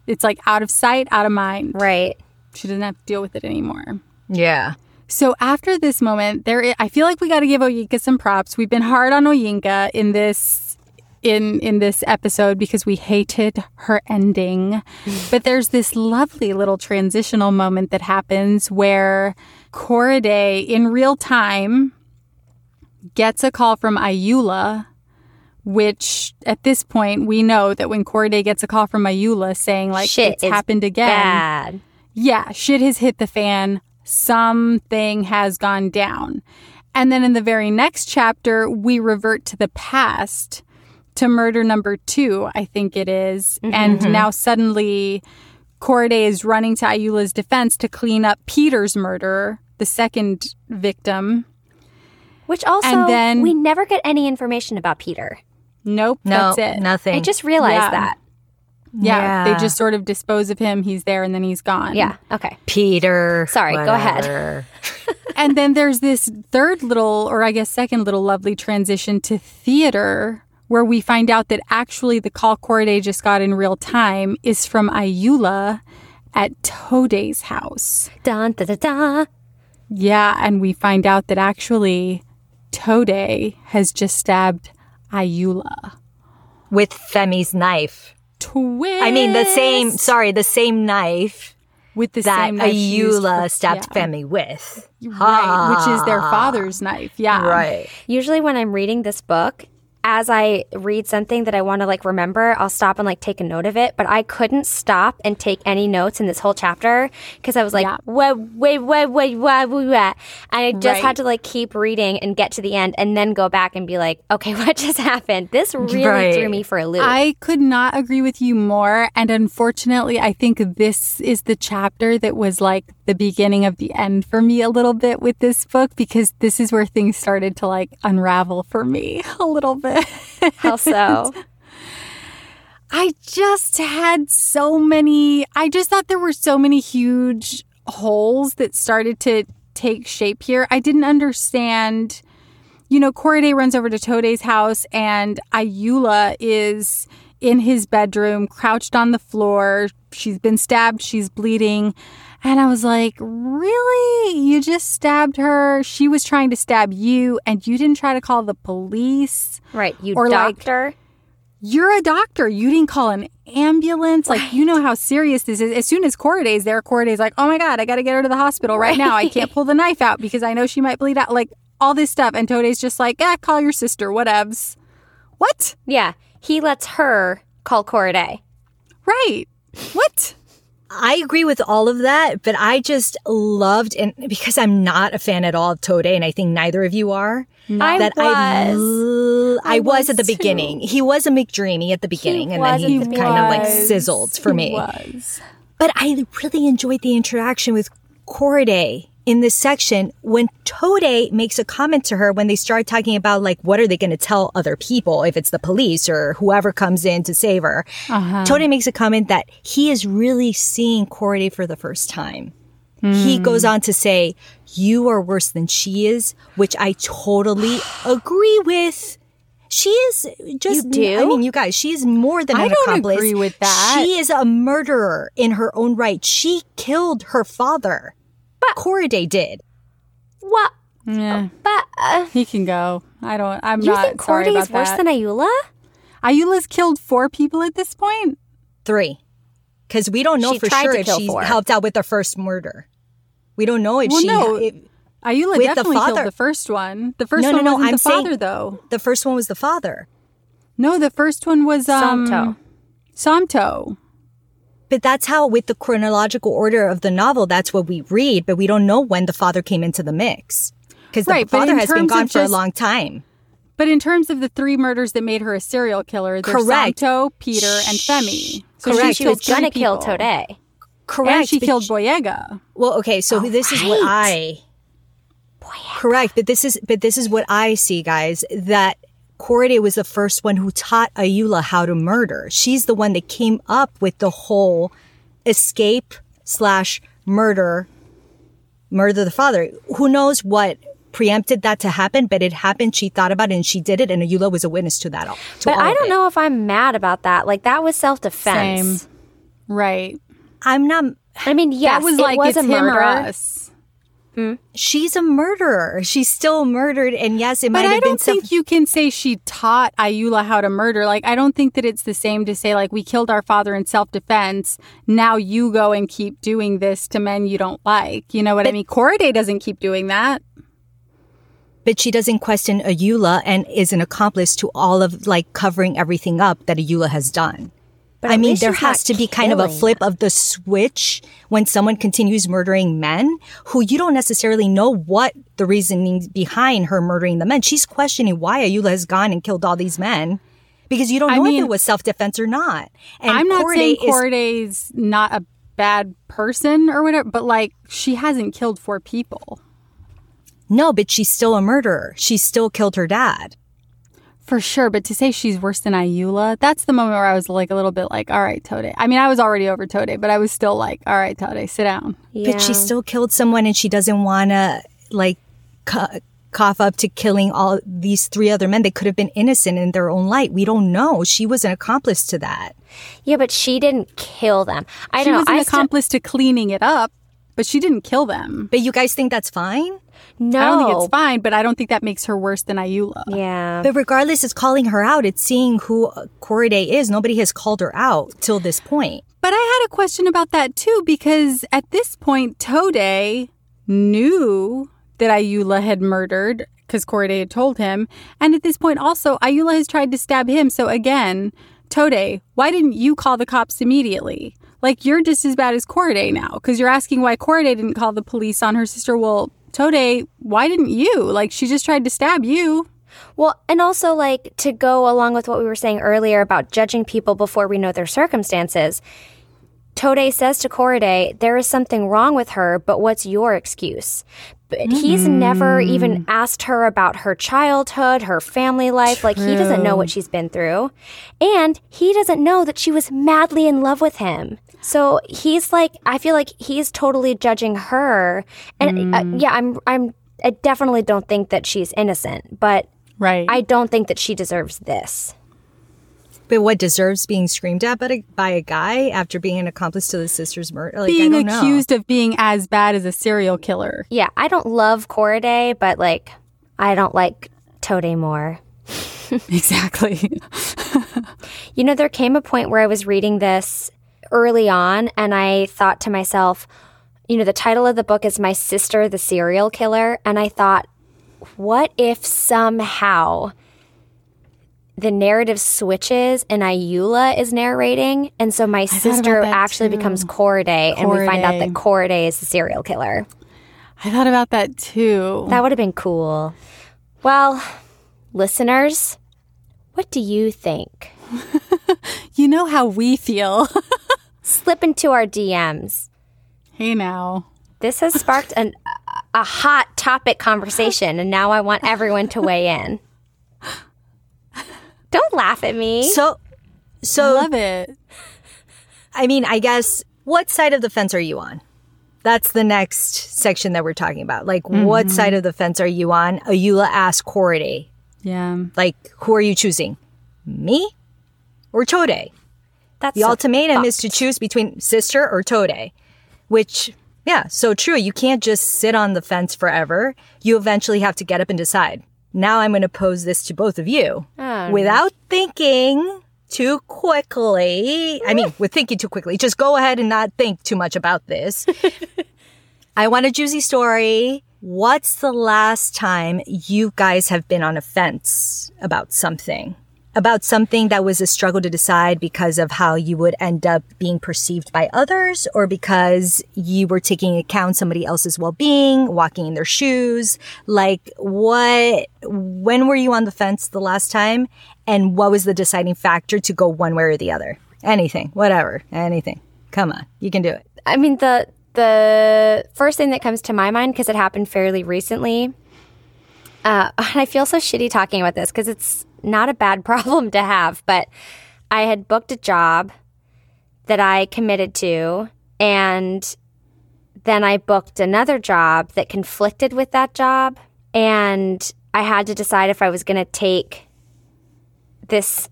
it's like out of sight, out of mind. Right. She doesn't have to deal with it anymore. Yeah. So after this moment, there I feel like we got to give Oyinkan some props. We've been hard on Oyinkan in this in in this episode because we hated her ending. but there's this lovely little transitional moment that happens where Korede in real time gets a call from Ayoola which at this point we know that when Korede gets a call from Ayoola saying like Shit it's happened again. Bad. Yeah, shit has hit the fan. Something has gone down. And then in the very next chapter, we revert to the past to murder number two, I think it is. Mm-hmm, and mm-hmm. now suddenly Korede is running to Ayoola's defense to clean up Peter's murder, the second victim. Which also, And then- we never get any information about Peter. Nope, No, that's it. nothing. I just realized Yeah. that. Yeah, Yeah. they just sort of dispose of him. He's there and then he's gone. Yeah. Okay. Peter. Sorry, go ahead. whatever. and then there's this third little, or I guess second little lovely transition to theater where we find out that actually the call Korede just got in real time is from Ayoola at Tade's house. Dun da da da. Yeah, and we find out that actually Tade has just stabbed Ayoola. With Femi's knife. Twist. I mean, the same, sorry, the same knife with the that same knife Ayoola stabbed yeah. Femi with. Right, which is their father's knife. Yeah. Right. Usually, when I'm reading this book, as I read something that I want to like remember, I'll stop and like take a note of it. But I couldn't stop and take any notes in this whole chapter because I was like, Yeah. wait, wait, wait, wait, wait, wait, wait. And I just Right. had to like keep reading and get to the end and then go back and be like, okay, what just happened? This really Right. threw me for a loop. I could not agree with you more. And unfortunately, I think this is the chapter that was like the beginning of the end for me a little bit with this book because this is where things started to like unravel for me a little bit. How so? I just had so many, I just thought there were so many huge holes that started to take shape here. I didn't understand. You know, Korede runs over to Tade's house, and Ayoola is in his bedroom, crouched on the floor. She's been stabbed, she's bleeding. And I was like, Really? You just stabbed her? She was trying to stab you, and you didn't try to call the police? right. You Or, like, doctor. You're a doctor. You didn't call an ambulance. Like, you know how serious this is. As soon as Korede's there, Korede's like, oh my God, I got to get her to the hospital right, now. I can't pull the knife out because I know she might bleed out. Like, all this stuff. And Tade's just like, yeah, call your sister, whatevs. What? yeah. He lets her call Korede. Right. What? I agree with all of that, but I just loved and because I'm not a fan at all of Tade, and I think neither of you are. Mm-hmm. I that I was. l- I, I was, was at the too. beginning. He was a McDreamy at the beginning, and then was he at the kind of like sizzled for He me. was. But I really enjoyed the interaction with Korede in this section when Tade makes a comment to her when they start talking about like what are they going to tell other people if it's the police or whoever comes in to save her. Uh-huh. Tade makes a comment that he is really seeing Korede for the first time. He hmm. goes on to say, "You are worse than she is," which I totally agree with. She is just. You do? I mean, you guys, she is more than I an don't accomplice. agree with that. She is a murderer in her own right. She killed her father. But Korede did. What? Yeah. But uh, He can go. I don't, I'm you not think sorry Korede is worse that. than Ayoola? Ayoola's killed four people at this point. Three. Because we don't know She for sure if she four. helped out with the first murder. We don't know if Well, she. no. if- Ayoola With the definitely father. killed the first one. The first No, no, one no, wasn't I'm the saying- father, though. the first one was the father. No, the first one was um, Somto. Somto. But that's how, with the chronological order of the novel, that's what we read. But we don't know when the father came into the mix. Because the Right, father has been gone of for a long time. But in terms of the three murders that made her a serial killer, there's Correct. Somto, Peter, and Femi. So Correct. She killed was gonna three kill people. Tade. Correct. And she killed she- Boyega. Well, okay, so oh, this is what I correct, but this is but this is what I see, guys. That Korede was the first one who taught Ayoola how to murder. She's the one that came up with the whole escape slash murder, murder the father. Who knows what preempted that to happen, but it happened. She thought about it and she did it, and Ayoola was a witness to that. All, to But all I don't know if I'm mad about that. Like that was self defense. Right. I'm not. I mean, yes, that was like it was it's a him or murder. Us. She's a murderer. She's still murdered, and yes, it might But I been don't think you can say she taught Ayoola how to murder. Like, I don't think that it's the same to say, like, we killed our father in self defense. Now you go and keep doing this to men you don't like. You know what I mean? Korede doesn't keep doing that. But she doesn't question Ayoola and is an accomplice to all of like covering everything up that Ayoola has done. But I mean, there has to be kind of a flip of the switch when someone continues murdering men who you don't necessarily know what the reasoning behind her murdering the men. She's questioning why Ayoola has gone and killed all these men because you don't I know if it was self defense or not. And I'm not Korede saying is- not a bad person or whatever, but like she hasn't killed four people. no, but she's still a murderer. She still killed her dad. For sure, but to say she's worse than Ayoola, that's the moment where I was like a little bit like, all right, Tade. I mean, I was already over Tade, but I was still like, all right, Tade, sit down. But she still killed someone and she doesn't want to like cu- cough up to killing all these three other men. They could have been innocent in their own light. We don't know. She was an accomplice to that. Yeah, but she didn't kill them. I She don't was know. an I still- accomplice to cleaning it up, but she didn't kill them. But you guys think that's fine? No. I don't think it's fine, but I don't think that makes her worse than Ayoola. Yeah. But regardless, it's calling her out. It's seeing who uh, Korede is. Nobody has called her out till this point. But I had a question about that too, because at this point, Tade knew that Ayoola had murdered because Korede had told him. And at this point, also, Ayula has tried to stab him. So again, Tade, why didn't you call the cops immediately? Like, you're just as bad as Korede now because you're asking why Korede didn't call the police on her sister. Well, Tade, why didn't you? Like, she just tried to stab you. Well, and also like to go along with what we were saying earlier about judging people before we know their circumstances. Tade says to Korede, there is something wrong with her, but what's your excuse? But he's hmm. never even asked her about her childhood, her family life. Like he doesn't know what she's been through. And he doesn't know that she was madly in love with him. So he's like, I feel like he's totally judging her. And uh, yeah, I'm, I'm, I definitely don't think that she's innocent, but Right. I don't think that she deserves this. But what deserves being screamed at by a, by a guy after being an accomplice to the sister's murder? Like, I being don't know. accused of being as bad as a serial killer. Yeah, I don't love Korede, but like, I don't like Tade more. Exactly. You know, there came a point where I was reading this early on, and I thought to myself, you know, the title of the book is My Sister, the Serial Killer. And I thought, what if somehow the narrative switches and Ayoola is narrating? And so my sister actually too. becomes Korede, and we find out that Korede is the serial killer. I thought about that too. That would have been cool. Well, listeners, what do you think? You know how we feel. Slip into our DMs. hey now. This has sparked an, a hot topic conversation, and now I want everyone to weigh in. Don't laugh at me. So, so Love it. I mean, I guess what side of the fence are you on? That's the next section that we're talking about. Like, what mm-hmm. side of the fence are you on? Ayoola asked Korede, Yeah. like, who are you choosing? Me or Tade? That's The ultimatum is to choose between sister or Tade, eh? which, yeah, so true. You can't just sit on the fence forever. You eventually have to get up and decide. Now I'm going to pose this to both of you Oh, without thinking too quickly. I mean, with thinking too quickly, just go ahead and not think too much about this. I want a juicy story. What's the last time you guys have been on a fence about something? About something that was a struggle to decide because of how you would end up being perceived by others, or because you were taking account somebody else's well being, walking in their shoes? Like, what, when were you on the fence the last time? And what was the deciding factor to go one way or the other? Anything, whatever, anything. Come on, you can do it. I mean, the the first thing that comes to my mind because it happened fairly recently. Uh, and I feel so shitty talking about this because it's not a bad problem to have, but I had booked a job that I committed to, and then I booked another job that conflicted with that job, and I had to decide if I was going to take this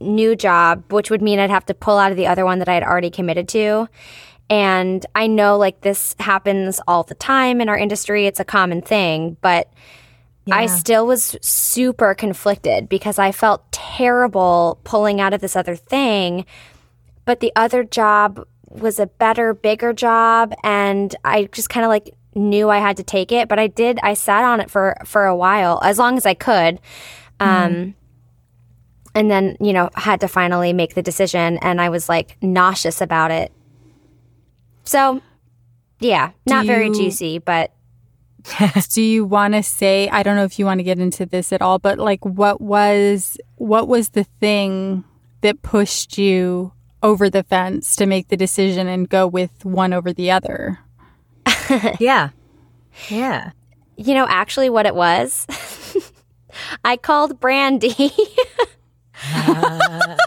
new job, which would mean I'd have to pull out of the other one that I had already committed to. And I know like this happens all the time in our industry, it's a common thing, but I still was super conflicted because I felt terrible pulling out of this other thing. But the other job was a better, bigger job. And I just kind of like knew I had to take it, but I did. I sat on it for for a while, as long as I could. Um, and then you know had to finally make the decision, and I was like nauseous about it. So, yeah, not very juicy, but do you want to say i don't know if you want to get into this at all but like what was what was the thing that pushed you over the fence to make the decision and go with one over the other Yeah. Yeah. you know actually what it was. I called Brandy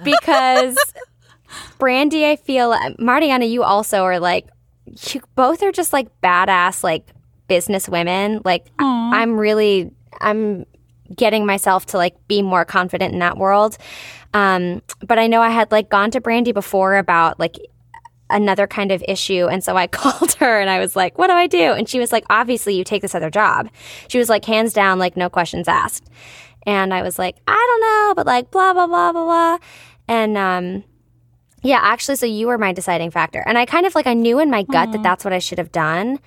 because Brandy, I feel Mariana, you also are like you both are just like badass like business women. Like I'm really I'm getting myself to like be more confident in that world. Um, but I know I had like gone to Brandy before about like another kind of issue. And so I called her and I was like, what do I do? And she was like, obviously, you take this other job. She was like, hands down, like, no questions asked. And I was like, I don't know, but like, blah, blah, blah, blah, blah. And, um, yeah, actually, so you were my deciding factor. And I kind of like, I knew in my gut that that's what I should have done.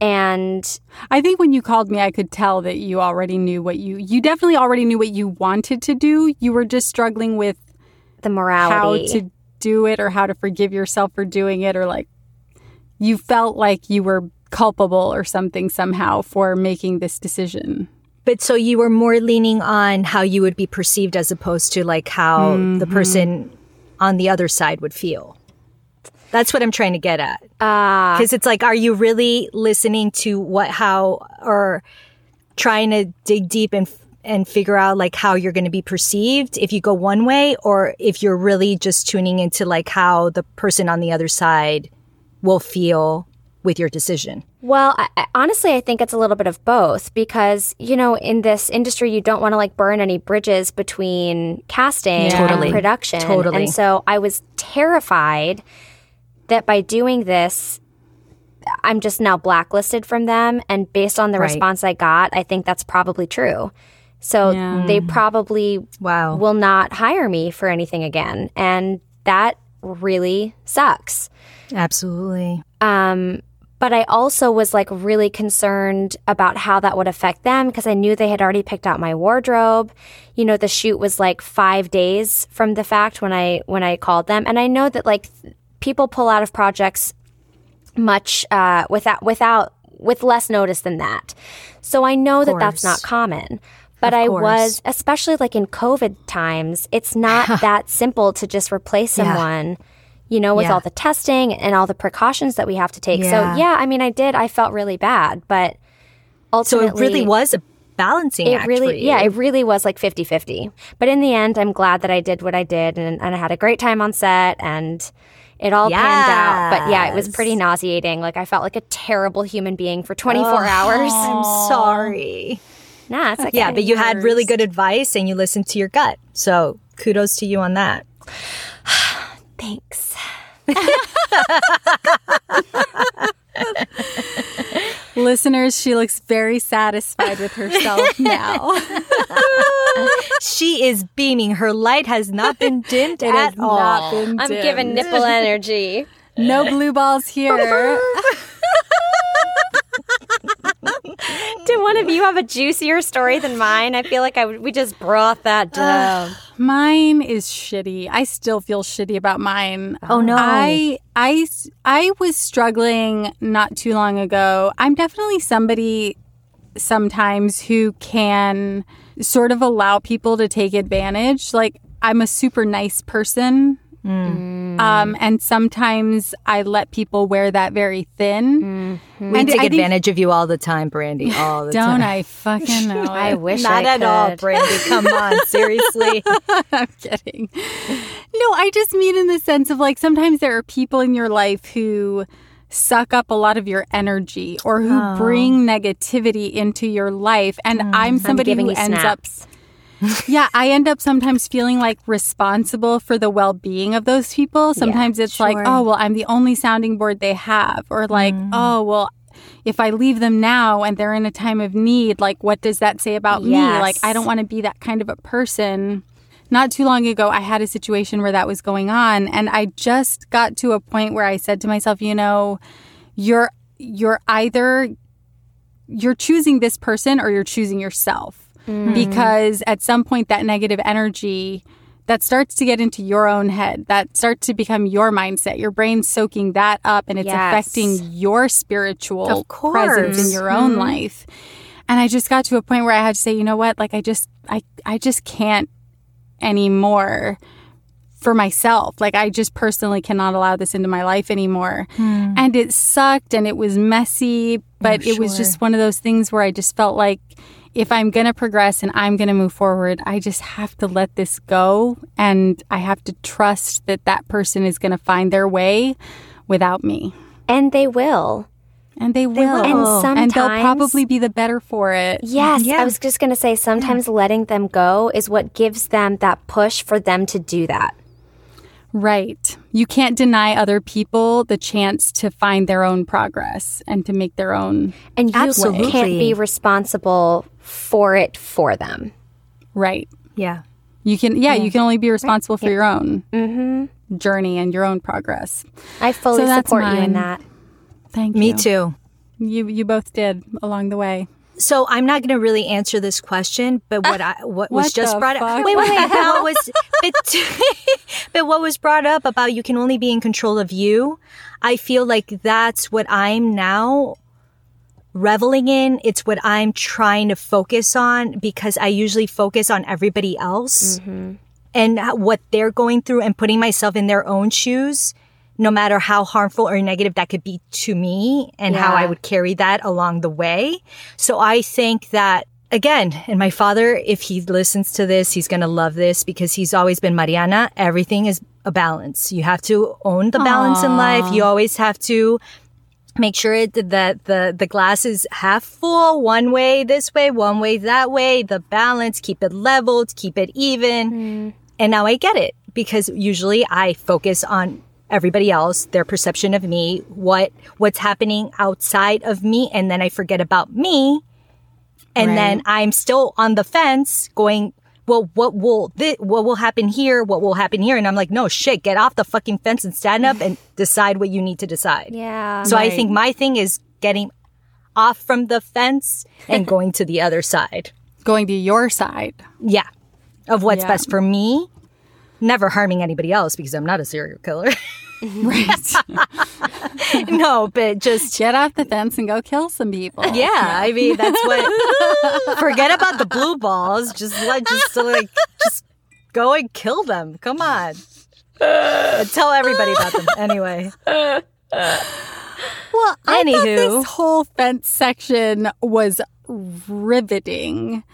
And i think when you called me i could tell that you already knew what you you definitely already knew what you wanted to do. You were just struggling with the morality. how to do it or how to forgive yourself for doing it or like you felt like you were culpable or something somehow for making this decision. But so you were more leaning on how you would be perceived as opposed to like how mm-hmm. the person on the other side would feel. That's what I'm trying to get at. Ah. Because it's like, are you really listening to what, how, or trying to dig deep and and figure out like how you're going to be perceived if you go one way, or if you're really just tuning into like how the person on the other side will feel with your decision. Well, I, honestly, I think it's a little bit of both because, you know, in this industry, you don't want to like burn any bridges between casting Totally. and production. Totally. And so I was terrified that by doing this, I'm just now blacklisted from them. And based on the Right. response I got, I think that's probably true. So Yeah. they probably Wow. will not hire me for anything again. And that really sucks. Absolutely. Um, but I also was like really concerned about how that would affect them because I knew they had already picked out my wardrobe. You know, the shoot was like five days from the fact when I when I called them, and I know that like th- people pull out of projects much uh, without without with less notice than that. So I know that that's not common. But I was, especially like in COVID times, it's not that simple to just replace Yeah. someone, you know, with Yeah. all the testing and all the precautions that we have to take. Yeah. So, yeah, I mean, I did. I felt really bad, but So ultimately. it really was a balancing It act really, yeah, it really was like 50 50. But in the end, I'm glad that I did what I did and, and I had a great time on set and it all panned out. But yeah, it was pretty nauseating. Like I felt like a terrible human being for 24 hours. I'm sorry. Nah, it's okay. Yeah, but you had really good advice and you listened to your gut. So kudos to you on that. Thanks. Listeners, she looks very satisfied with herself now. She is beaming. Her light has not been dimmed It at has all. not been I'm dimmed. giving nipple energy. no blue balls here. Do one of you have a juicier story than mine? I feel like I we just brought that down. Mine is shitty. I still feel shitty about mine. Oh, no. I I I was struggling not too long ago. I'm definitely somebody sometimes who can sort of allow people to take advantage. Like I'm a super nice person. Mm. Um, and sometimes I let people wear that very thin. Mm-hmm. We And take I think- advantage of you all the time, Brandy. All the time. Don't time. I fucking know I wish Not I at all. Brandy. Come on, seriously. I'm kidding. No, I just mean in the sense of like sometimes there are people in your life who suck up a lot of your energy or who Oh. bring negativity into your life. And hmm. I'm somebody giving who ends snaps. up. Yeah, I end up sometimes feeling like responsible for the well being of those people. Sometimes it's like, oh, well, I'm the only sounding board they have. Or like, Hmm. oh, well, if I leave them now and they're in a time of need, like, what does that say about me? Like, I don't want to be that kind of a person. Not too long ago, I had a situation where that was going on, and I just got to a point where I said to myself, you know, you're you're either you're choosing this person or you're choosing yourself. Mm. Because at some point, that negative energy that starts to get into your own head, that starts to become your mindset. Your brain's soaking that up and it's Yes. affecting your spiritual presence in your own mm-hmm. life. And I just got to a point where I had to say, you know what? Like I just I I just can't anymore for myself. Like I just personally cannot allow this into my life anymore. Hmm. And it sucked and it was messy, but it was just one of those things where I just felt like if I'm going to progress and I'm going to move forward, I just have to let this go and I have to trust that that person is going to find their way without me. And they will. And they will. And and they'll probably be the better for it. Yes, Yeah. I was just going to say sometimes letting them go is what gives them that push for them to do that. Right. You can't deny other people the chance to find their own progress and to make their own. And you Absolutely. can't be responsible for it for them. Right. Yeah. You can, yeah, you can only be responsible for your own mm-hmm. journey and your own progress. I fully So that's support you in that. Thank Me you. Me too. You you both did along the way. So I'm not going to really answer this question, but what I what, was just brought fuck? up. Wait, wait, wait. But what was but, but what was brought up about you can only be in control of you? I feel like that's what I'm now reveling in. It's what I'm trying to focus on because I usually focus on everybody else mm-hmm. and what they're going through and putting myself in their own shoes. No matter how harmful or negative that could be to me and how I would carry that along the way. So I think that again, and my father, if he listens to this, he's going to love this because he's always been Mariana. Everything is a balance. You have to own the balance in life. You always have to make sure it, that the, the glass is half full one way this way, one way that way, the balance, keep it leveled, keep it even. Mm. And now I get it because usually I focus on everybody else, their perception of me, what what's happening outside of me, and then I forget about me. And Right. then I'm still on the fence going, well, what will thi- what will happen here? What will happen here? And I'm like, no shit, get off the fucking fence and stand up and decide what you need to decide. Yeah. So I think my thing is getting off from the fence and going to the other side. Going to your side. Yeah. Of what's Yeah. best for me. Never harming anybody else because I'm not a serial killer. Right. no, but just Get off the fence and go kill some people. yeah, I mean that's what forget about the blue balls. Just let just like just go and kill them. Come on. And tell everybody about them. Anyway. Well, I thought Anywho. this whole fence section was riveting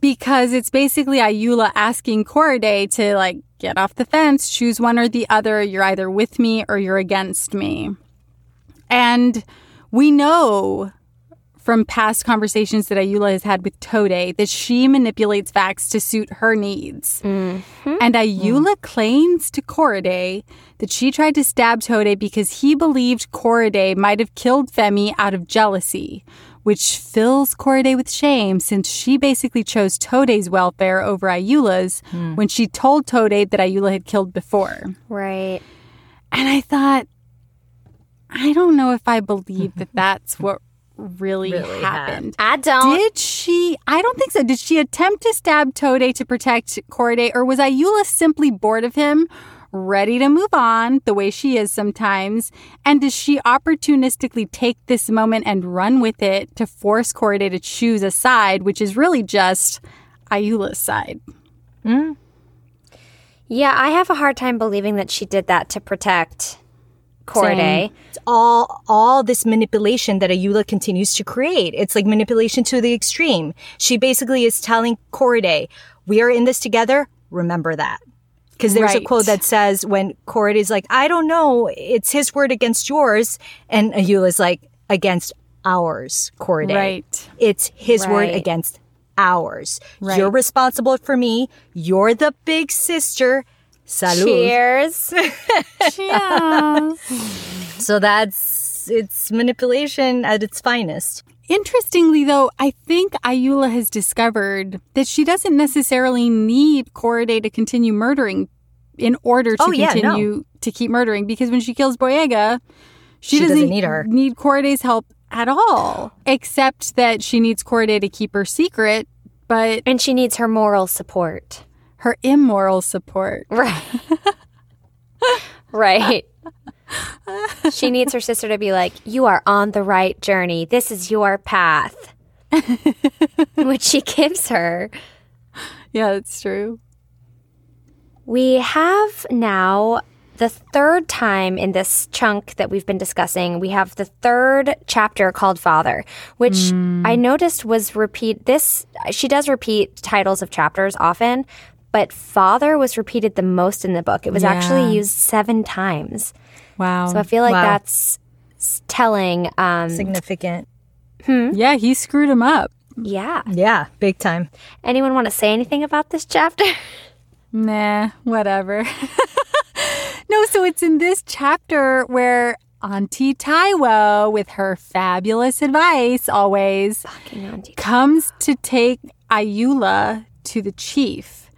because it's basically Ayoola asking Korede to like get off the fence, choose one or the other. You're either with me or you're against me. And we know from past conversations that Ayoola has had with Tade that she manipulates facts to suit her needs. Mm-hmm. And Ayoola claims to Korede that she tried to stab Tade because he believed Korede might have killed Femi out of jealousy, which fills Korede with shame since she basically chose Tade's welfare over Ayoola's hmm. when she told Tade that Ayoola had killed before. right. And I thought, I don't know if I believe that that's what really, Really happened. I don't. Did she? I don't think so. Did she attempt to stab Tade to protect Korede, or was Ayoola simply bored of him, ready to move on, the way she is sometimes? And does she opportunistically take this moment and run with it to force Korede to choose a side, which is really just Ayoola's side? Mm. Yeah, I have a hard time believing that she did that to protect Korede. It's all all this manipulation that Ayoola continues to create. It's like manipulation to the extreme. She basically is telling Korede, "We are in this together. Remember that." Because there's a quote that says when Korede is like, "I don't know, it's his word against yours," and Ayoola's like, "Against ours, Korede. Right. It's his word against ours. Right. You're responsible for me. You're the big sister." Salud. Cheers. Yeah. So that's it's manipulation at its finest. Interestingly, though, I think Ayoola has discovered that she doesn't necessarily need Korede to continue murdering in order to Oh, yeah, no. continue to keep murdering because when she kills Boyega, she, She doesn't need her. need Korede's help at all, except that she needs Korede to keep her secret, but And she needs her moral support. her immoral support. Right. right. She needs her sister to be like, You are on the right journey. This is your path. Which she gives her. Yeah, that's true. We have now the third time in this chunk that we've been discussing, we have the third chapter called Father, which hmm. I noticed was repeat this she does repeat titles of chapters often, but Father was repeated the most in the book. It was Yeah. actually used 7 times. Wow. So I feel like Wow. that's telling um Significant. yeah, he screwed him up. yeah. Yeah, big time. Anyone want to say anything about this chapter? Nah, whatever. no, so it's in this chapter where Auntie Taiwo, with her fabulous advice always, comes to take Ayoola to the chief.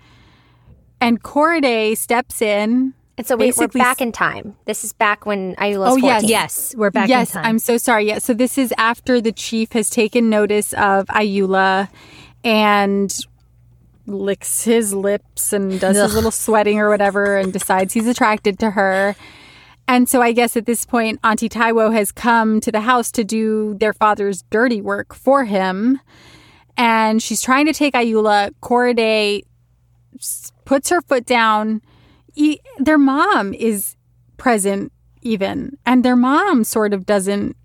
And Korede steps in. And so we, we're back in time. This is back when Ayoola's Oh, 14. yes. Yes, we're back yes, in time. I'm so sorry. Yeah, so this is after the chief has taken notice of Ayoola and licks his lips and does his little sweating or whatever and decides he's attracted to her. And so I guess at this point, Auntie Taiwo has come to the house to do their father's dirty work for him. And she's trying to take Ayoola. Korede s- puts her foot down. E- their mom is present, even. And their mom sort of doesn't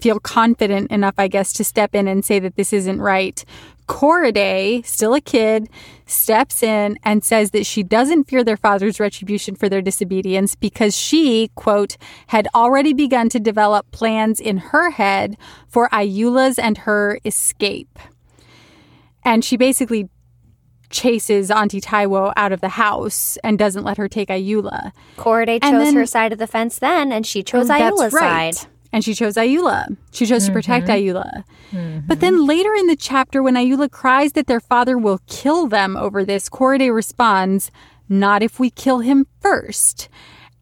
feel confident enough, I guess, to step in and say that this isn't right. Korede, still a kid, steps in and says that she doesn't fear their father's retribution for their disobedience because she, quote, had already begun to develop plans in her head for Ayoola's and her escape. And she basically chases Auntie Taiwo out of the house and doesn't let her take Ayoola. Korede chose then- her side of the fence then, and she chose That's Ayoola's right. side. And she chose Ayoola. She chose to protect Mm-hmm. Ayoola. But then later in the chapter, when Ayoola cries that their father will kill them over this, Korede responds, Not if we kill him first.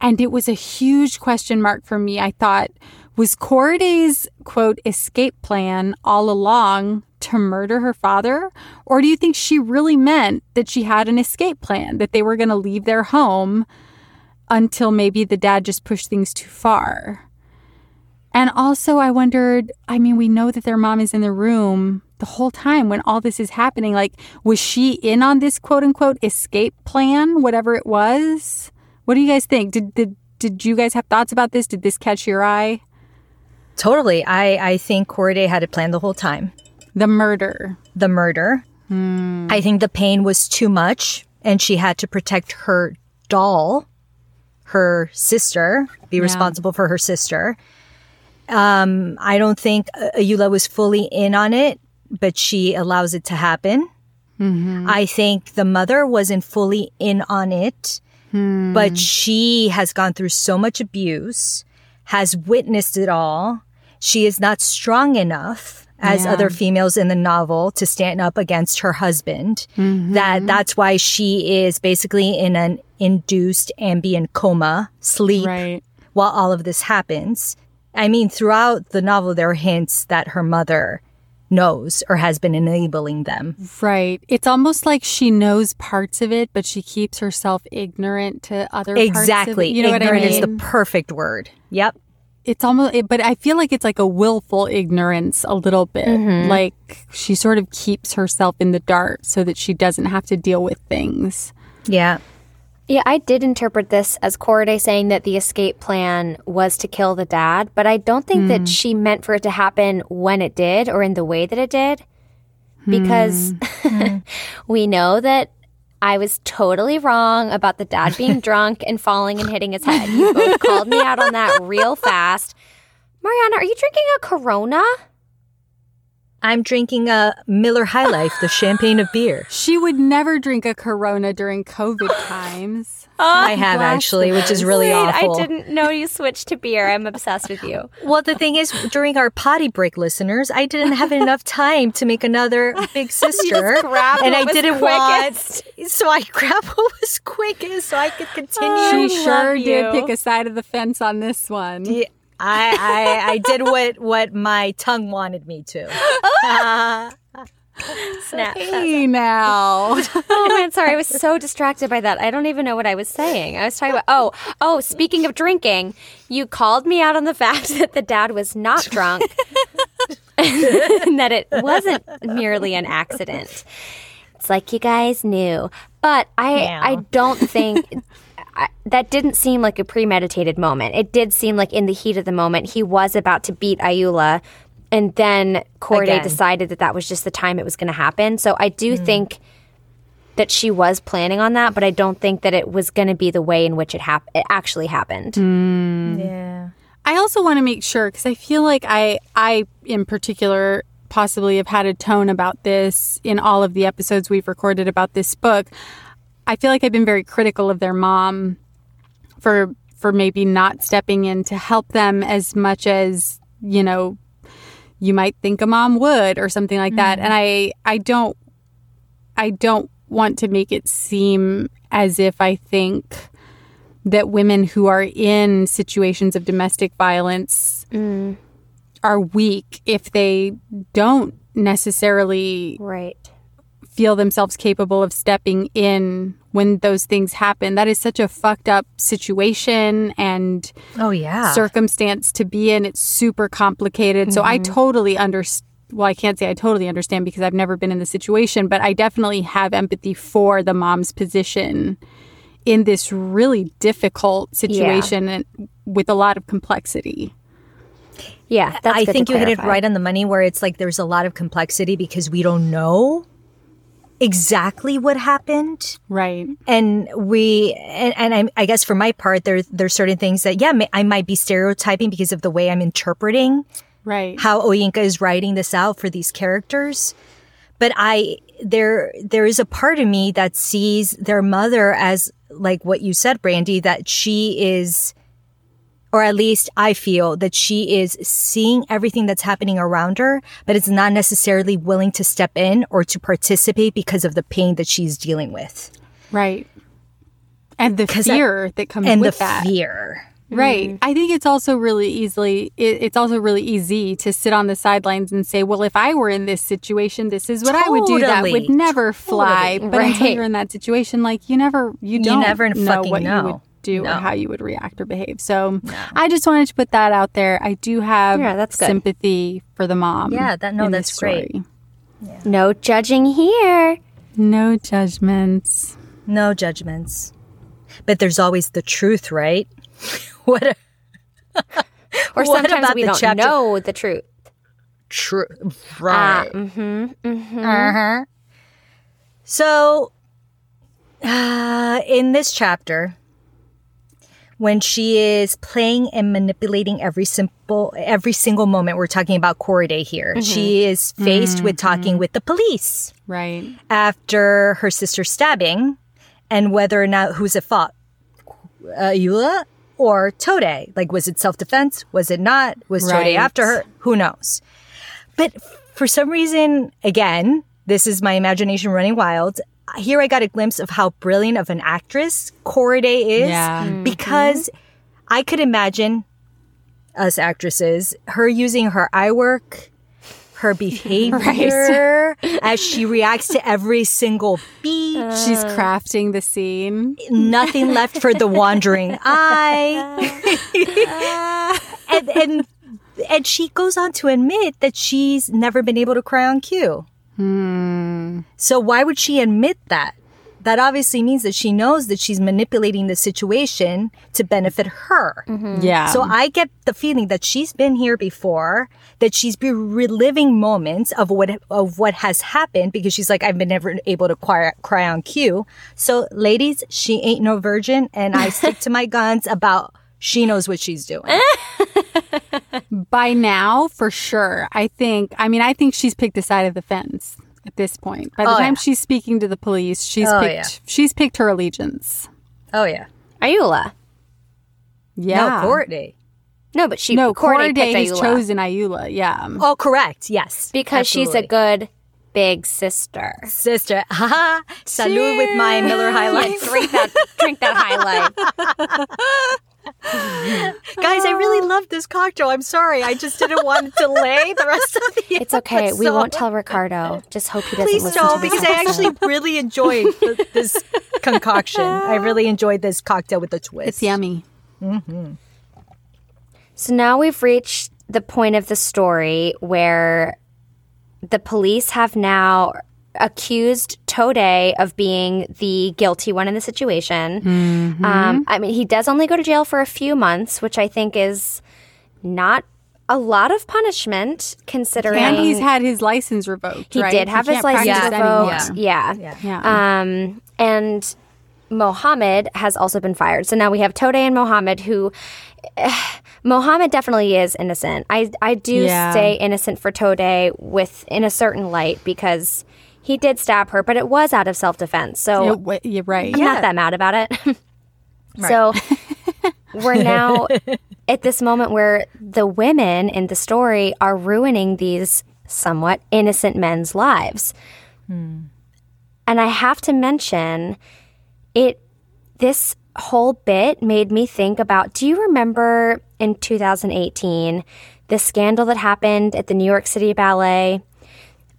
And it was a huge question mark for me. I thought, was Korede's quote escape plan all along to murder her father? Or do you think she really meant that she had an escape plan, that they were going to leave their home until maybe the dad just pushed things too far? And also, I wondered I mean, we know that their mom is in the room the whole time when all this is happening. Like, was she in on this quote unquote escape plan, whatever it was? What do you guys think? Did, did, did you guys have thoughts about this? Did this catch your eye? Totally. I, I think Korede had it planned the whole time. The murder. The murder. I think the pain was too much and she had to protect her doll, her sister, be responsible for her sister. Um, I don't think uh, Ayoola was fully in on it, but she allows it to happen. I think the mother wasn't fully in on it, but she has gone through so much abuse, has witnessed it all. She is not strong enough as Yeah. other females in the novel to stand up against her husband. Mm-hmm. That that's why she is basically in an induced ambient coma, sleep Right. while all of this happens. I mean, throughout the novel, there are hints that her mother knows or has been enabling them. Right. It's almost like she knows parts of it, but she keeps herself ignorant to other parts Exactly. You know Ignorant what I mean? is the perfect word. Yep. it's almost but i feel like it's like a willful ignorance a little bit mm-hmm. like she sort of keeps herself in the dark so that she doesn't have to deal with things Yeah. Yeah, I did interpret this as Korede saying that the escape plan was to kill the dad, but I don't think that hmm. she meant for it to happen when it did or in the way that it did. Because hmm. we know that I was totally wrong about the dad being drunk and falling and hitting his head. You both called me out on that real fast. Mariana, are you drinking a Corona? I'm drinking a Miller High Life, the champagne of beer. she would never drink a corona during covid times oh, I have actually, which is really Wait, awful. I didn't know you switched to beer. I'm obsessed with you. Well, the thing is, during our potty break, listeners, I didn't have enough time to make another big sister, grabbed and what I was didn't quickest. want. So I grabbed what was quickest, so I could oh, continue. she sure you. did pick a side of the fence on this one Yeah, I, I I did what what my tongue wanted me to. Snap. Hey now. Oh man, sorry, I was so distracted by that. I don't even know what I was saying. I was talking about oh, oh, speaking of drinking, you called me out on the fact that the dad was not drunk. and that it wasn't merely an accident. It's like you guys knew. But I Yeah. I don't think I, that didn't seem like a premeditated moment. It did seem like in the heat of the moment he was about to beat Ayoola and then Korede Again. decided that that was just the time it was going to happen. So I do mm. think that she was planning on that, but I don't think that it was going to be the way in which it hap- it actually happened. Mm. Yeah. I also want to make sure because I feel like I, I in particular, possibly have had a tone about this in all of the episodes we've recorded about this book. I feel like I've been very critical of their mom for for maybe not stepping in to help them as much as you know you might think a mom would or something like that. Mm-hmm. And I I don't I don't want to make it seem as if I think that women who are in situations of domestic violence mm. are weak if they don't necessarily Right. Feel themselves capable of stepping in when those things happen. That is such a fucked up situation and Oh yeah. circumstance to be in. It's super complicated. So I mm-hmm. totally understand. Well, I can't say I totally understand because I've never been in the situation, but I definitely have empathy for the mom's position in this really difficult situation and with a lot of complexity. Yeah, that's I good to think you hit it right on the money where it's like there's a lot of complexity because we don't know exactly what happened. Right. and we and, and I, I guess for my part there there's certain things that yeah I might be stereotyping because of the way I'm interpreting Right. how Oyinkan is writing this out for these characters but I there there is a part of me that sees their mother as like what you said Brandy that she is or at least I feel that she is seeing everything that's happening around her, but is not necessarily willing to step in or to participate because of the pain that she's dealing with. Right. And the 'Cause I- fear that comes and with the that. fear. Right. Mm-hmm. I think it's also really easily it, it's also really easy to sit on the sidelines and say, "Well, if I were in this situation, this is what I would do." That would never fly. Totally. But until you're in that situation, like you never you don't never know fucking what you would know. do or how you would react or behave. So, I just wanted to put that out there. I do have Yeah, that's good. sympathy for the mom. Yeah, that- no, that's great. story. No judging here. No judgments. No judgments. But there's always the truth, right? what a Or What sometimes about we the don't chapter- know the truth. true. Ah, Right. mm-hmm. Uh-huh. So, uh, in this chapter, when she is playing and manipulating every simple, every single moment, we're talking about Korede here. She is faced with talking with the police Right. after her sister stabbing, and whether or not who's at fault, uh, Yula or Tade. Like, was it self defense? Was it not? Was Tade Right. after her? Who knows? But for some reason, again, this is my imagination running wild. Here I got a glimpse of how brilliant of an actress Korede is Yeah. Mm-hmm. because I could imagine us actresses, her using her eye work, her behavior as she reacts to every single beat. She's crafting the scene. Nothing left for the wandering eye. and, and and she goes on to admit that she's never been able to cry on cue. Hmm. So why would she admit that? That obviously means that she knows that she's manipulating the situation to benefit her. Mm-hmm. Yeah. So I get the feeling that she's been here before, that she's been reliving moments of what of what has happened because she's like, I've been never able to cry, cry on cue. So ladies, she ain't no virgin, and I stick to my guns about she knows what she's doing. by now, for sure, I think, I mean, I think she's picked a side of the fence at this point. By the Oh, time yeah. she's speaking to the police, she's Oh, picked, yeah. she's picked her allegiance. Oh yeah, Ayoola. Yeah. no Courtney. No, but she No, Korede Korede picked has Ayoola chosen Ayoola. Yeah. Oh, correct. Yes, because she's a good big sister. sister. Haha. Salute with my Miller High Life. drink that drink that highlight. Guys, I really ah. love this cocktail. I'm sorry. I just didn't want to delay the rest of the It's okay. We won't tell Ricardo. Just hope he doesn't Please listen don't, because I actually really enjoyed th- this concoction. I really enjoyed this cocktail with the twist. It's yummy. Mm-hmm. So now we've reached the point of the story where the police have now accused Tade of being the guilty one in the situation. Um, I mean, he does only go to jail for a few months, which I think is not a lot of punishment considering And he's had his license revoked. he right? did have his license practice anymore. revoked. Yeah. Yeah. Yeah. Um, and Mohammed has also been fired. So now we have Tade and Mohammed who Mohammed definitely is innocent. I I do Yeah. stay innocent for Tade with in a certain light because he did stab her, but it was out of self defense. So Yeah, you're right. I'm not that mad about it. So we're now at this moment where the women in the story are ruining these somewhat innocent men's lives. Hmm. And I have to mention it this whole bit made me think about do you remember in 2018 the scandal that happened at the New York City Ballet?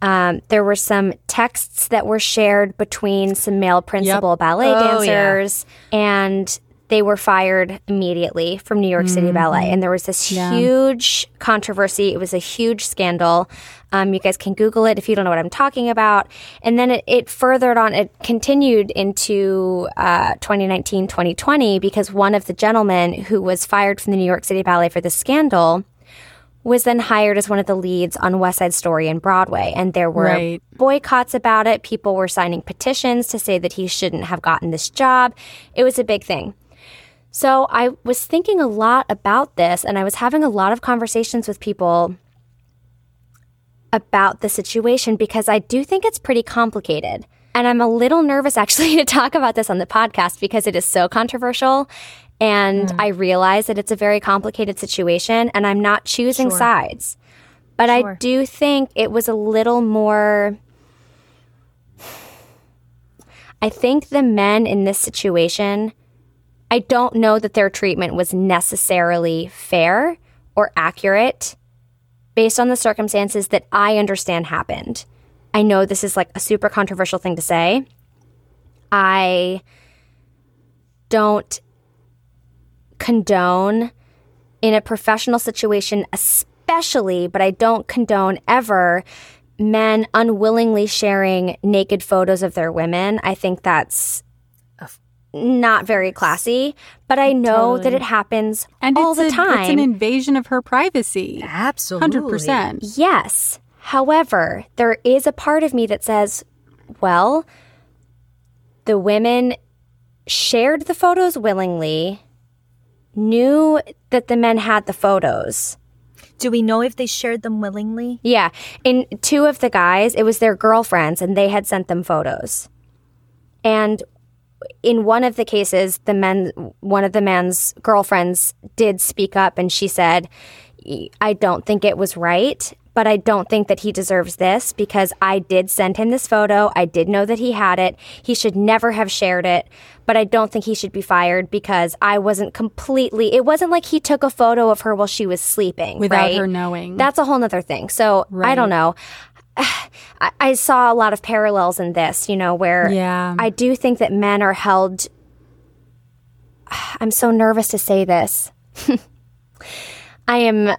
Um, there were some texts that were shared between some male principal ballet Oh, yeah. dancers, and they were fired immediately from New York City Ballet. And there was this huge controversy. It was a huge scandal. Um, you guys can Google it if you don't know what I'm talking about. And then it, it furthered on, it continued into uh, 2019, 2020, because one of the gentlemen who was fired from the New York City Ballet for this scandal was then hired as one of the leads on West Side Story and Broadway. And there were Right. boycotts about it. People were signing petitions to say that he shouldn't have gotten this job. It was a big thing. So I was thinking a lot about this and I was having a lot of conversations with people about the situation because I do think it's pretty complicated. And I'm a little nervous actually to talk about this on the podcast because it is so controversial. And I realize that it's a very complicated situation and I'm not choosing sides. But I do think it was a little more. I think the men in this situation, I don't know that their treatment was necessarily fair or accurate based on the circumstances that I understand happened. I know this is like a super controversial thing to say. I don't condone in a professional situation, especially, but I don't condone ever men unwillingly sharing naked photos of their women. I think that's not very classy, but I know that it happens And all the a- time. It's an invasion of her privacy. Absolutely. 100%. Yes. However, there is a part of me that says, well, the women shared the photos willingly, knew that the men had the photos. Do we know if they shared them willingly? Yeah. In two of the guys, it was their girlfriends and they had sent them photos. And in one of the cases, the men one of the man's girlfriends did speak up and she said, I don't think it was right, but I don't think that he deserves this because I did send him this photo. I did know that he had it. He should never have shared it, but I don't think he should be fired because I wasn't completely, it wasn't like he took a photo of her while she was sleeping. Without right? her knowing. That's a whole nother thing. So I don't know. I, I saw a lot of parallels in this, you know, where Yeah. I do think that men are held. I'm so nervous to say this. I am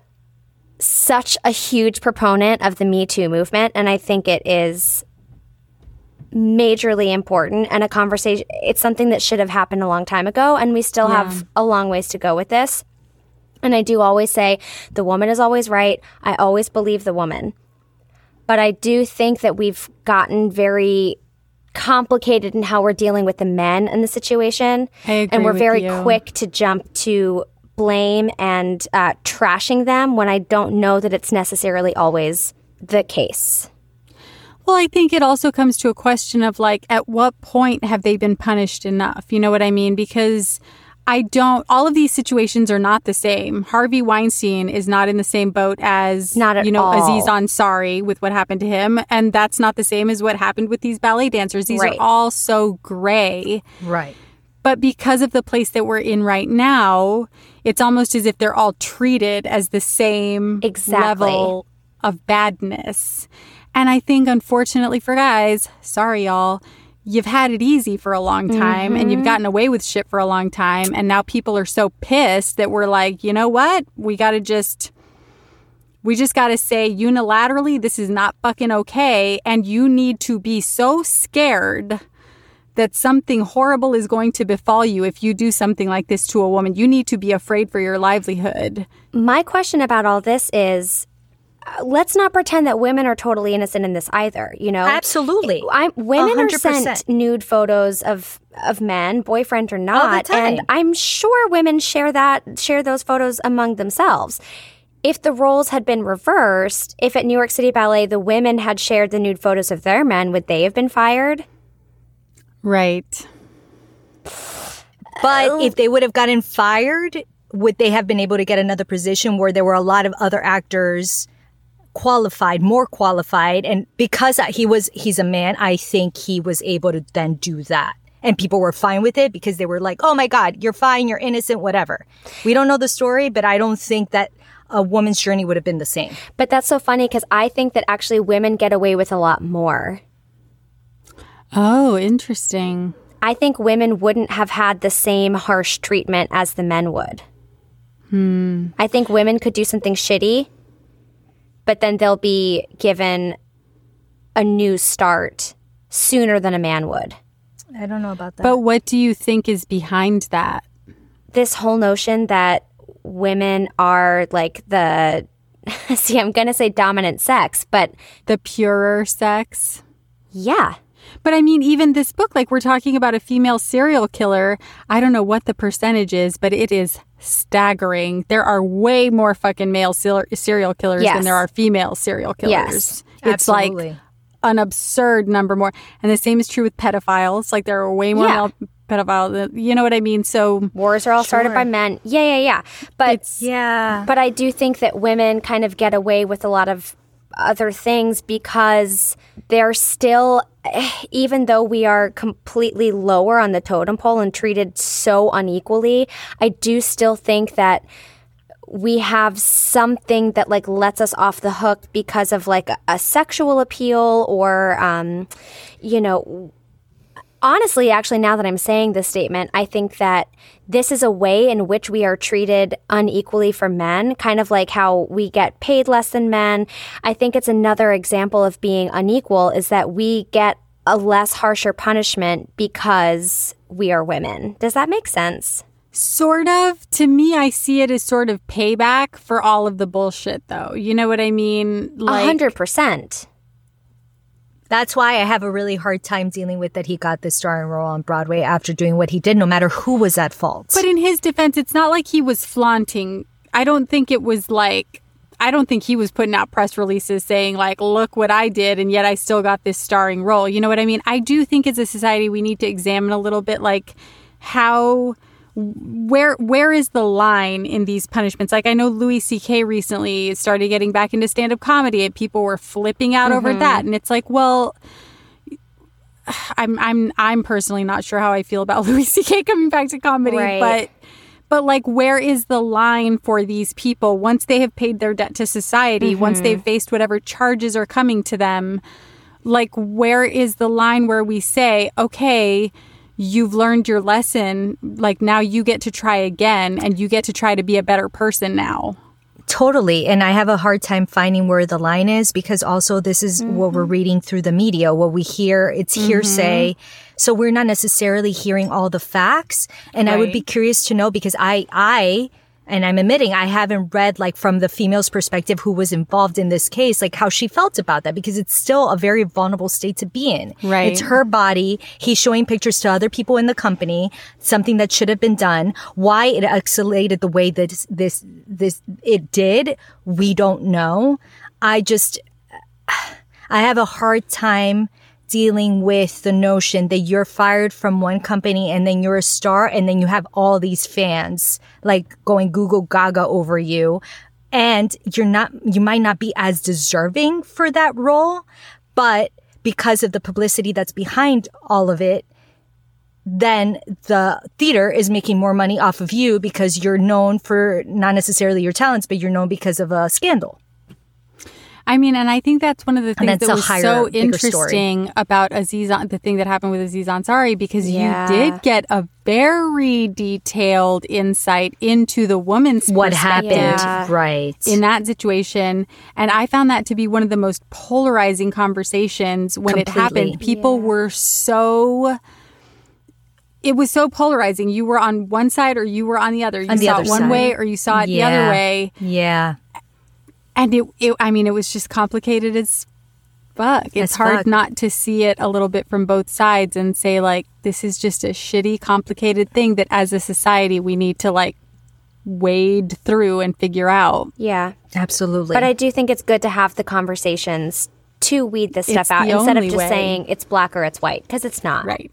such a huge proponent of the Me Too movement, and I think it is majorly important and a conversation. It's something that should have happened a long time ago, and we still have a long ways to go with this. And I do always say the woman is always right. I always believe the woman. But I do think that we've gotten very complicated in how we're dealing with the men in the situation. And we're very you. quick to jump to blame and uh, trashing them when I don't know that it's necessarily always the case. Well, I think it also comes to a question of like, at what point have they been punished enough? You know what I mean? Because I don't, all of these situations are not the same. Harvey Weinstein is not in the same boat as, Not at you know, all. Aziz Ansari with what happened to him. And that's not the same as what happened with these ballet dancers. These Right. are all so gray. Right. But because of the place that we're in right now, it's almost as if they're all treated as the same Exactly. level of badness. And I think, unfortunately for guys, sorry, y'all, you've had it easy for a long time and you've mm-hmm. gotten away with shit for a long time. And now people are so pissed that we're like, you know what? We got to just. We just got to say unilaterally, this is not fucking okay. And you need to be so scared that something horrible is going to befall you if you do something like this to a woman. You need to be afraid for your livelihood. My question about all this is uh, let's not pretend that women are totally innocent in this either, you know? Absolutely. I'm, women are 100%. sent nude photos of of men, boyfriend or not, and time. I'm sure women share that share those photos among themselves. If the roles had been reversed, if at New York City Ballet the women had shared the nude photos of their men, would they have been fired? Right. But oh. if they would have gotten fired, would they have been able to get another position where there were a lot of other actors qualified, more qualified? And because he was, he's a man, I think he was able to then do that. And people were fine with it because they were like, oh my God, you're fine, you're innocent, whatever. We don't know the story, but I don't think that a woman's journey would have been the same. But that's so funny because I think that actually women get away with a lot more. Oh, interesting. I think women wouldn't have had the same harsh treatment as the men would. Hmm. I think women could do something shitty, but then they'll be given a new start sooner than a man would. I don't know about that. But what do you think is behind that? This whole notion that women are like the see, I'm going to say dominant sex, but The purer sex? yeah. But I mean, even this book, like we're talking about a female serial killer. I don't know what the percentage is, but it is staggering. There are way more fucking male ser- serial killers Yes. than there are female serial killers. Yes, it's absolutely. like an absurd number more. And the same is true with pedophiles. Like there are way more Yeah. male pedophiles. than- You know what I mean? So Wars are all started by men. Yeah, yeah, yeah. But yeah. But I do think that women kind of get away with a lot of other things because they're still, even though we are completely lower on the totem pole and treated so unequally, I do still think that we have something that like lets us off the hook because of like a, sexual appeal or, um, you know, honestly, actually, now that I'm saying this statement, I think that this is a way in which we are treated unequally for men, kind of like how we get paid less than men. I think it's another example of being unequal is that we get a less harsher punishment because we are women. Does that make sense? Sort of. To me, I see it as sort of payback for all of the bullshit, though. You know what I mean? A hundred percent. That's why I have a really hard time dealing with that he got this starring role on Broadway after doing what he did, no matter who was at fault. But in his defense, it's not like he was flaunting. I don't think it was like. I don't think he was putting out press releases saying like, "Look what I did," and yet I still got this starring role. You know what I mean? I do think as a society we need to examine a little bit like how where where is the line in these punishments? Like I know Louis C.K. recently started getting back into stand up comedy, and people were flipping out over mm-hmm. that, and it's like, well. I'm I'm I'm personally not sure how I feel about Louis C.K. coming back to comedy, Right. but but like where is the line for these people once they have paid their debt to society, once mm-hmm. they've faced whatever charges are coming to them? Like where is the line where we say, okay, you've learned your lesson, like now you get to try again and you get to try to be a better person now. Totally. And I have a hard time finding where the line is because also this is what we're mm-hmm. reading through the media, what we hear, it's hearsay. Mm-hmm. So we're not necessarily hearing all the facts. And I would be curious to know because I, I, and I'm admitting I haven't read like from the female's perspective who was involved in this case, like how she felt about that because it's still a very vulnerable state to be in. Right. It's her body. He's showing pictures to other people in the company, something that should have been done. Why it escalated the way that this, this, it did, we don't know. I just, I have a hard time dealing with the notion that you're fired from one company and then you're a star and then you have all these fans like going Google Gaga over you and you're not you might not be as deserving for that role but because of the publicity that's behind all of it then the theater is making more money off of you because you're known for not necessarily your talents, but you're known because of a scandal. I mean, and I think that's one of the things that's that was higher, so interesting about Aziz, uh, the thing that happened with Aziz Ansari, because Yeah. you did get a very detailed insight into the woman's What happened? Yeah. Right. in that situation. And I found that to be one of the most polarizing conversations when it happened. People were so. It was so polarizing. You were on one side or you were on the other. You On the saw other it one side. way or you saw it the other way. yeah. And it, it, I mean, it was just complicated as fuck. It's As hard fuck. not to see it a little bit from both sides and say, like, this is just a shitty, complicated thing that as a society we need to, like, wade through and figure out. Yeah. Absolutely. But I do think it's good to have the conversations to weed this stuff It's out instead of just way. saying it's black or it's white because it's not. Right.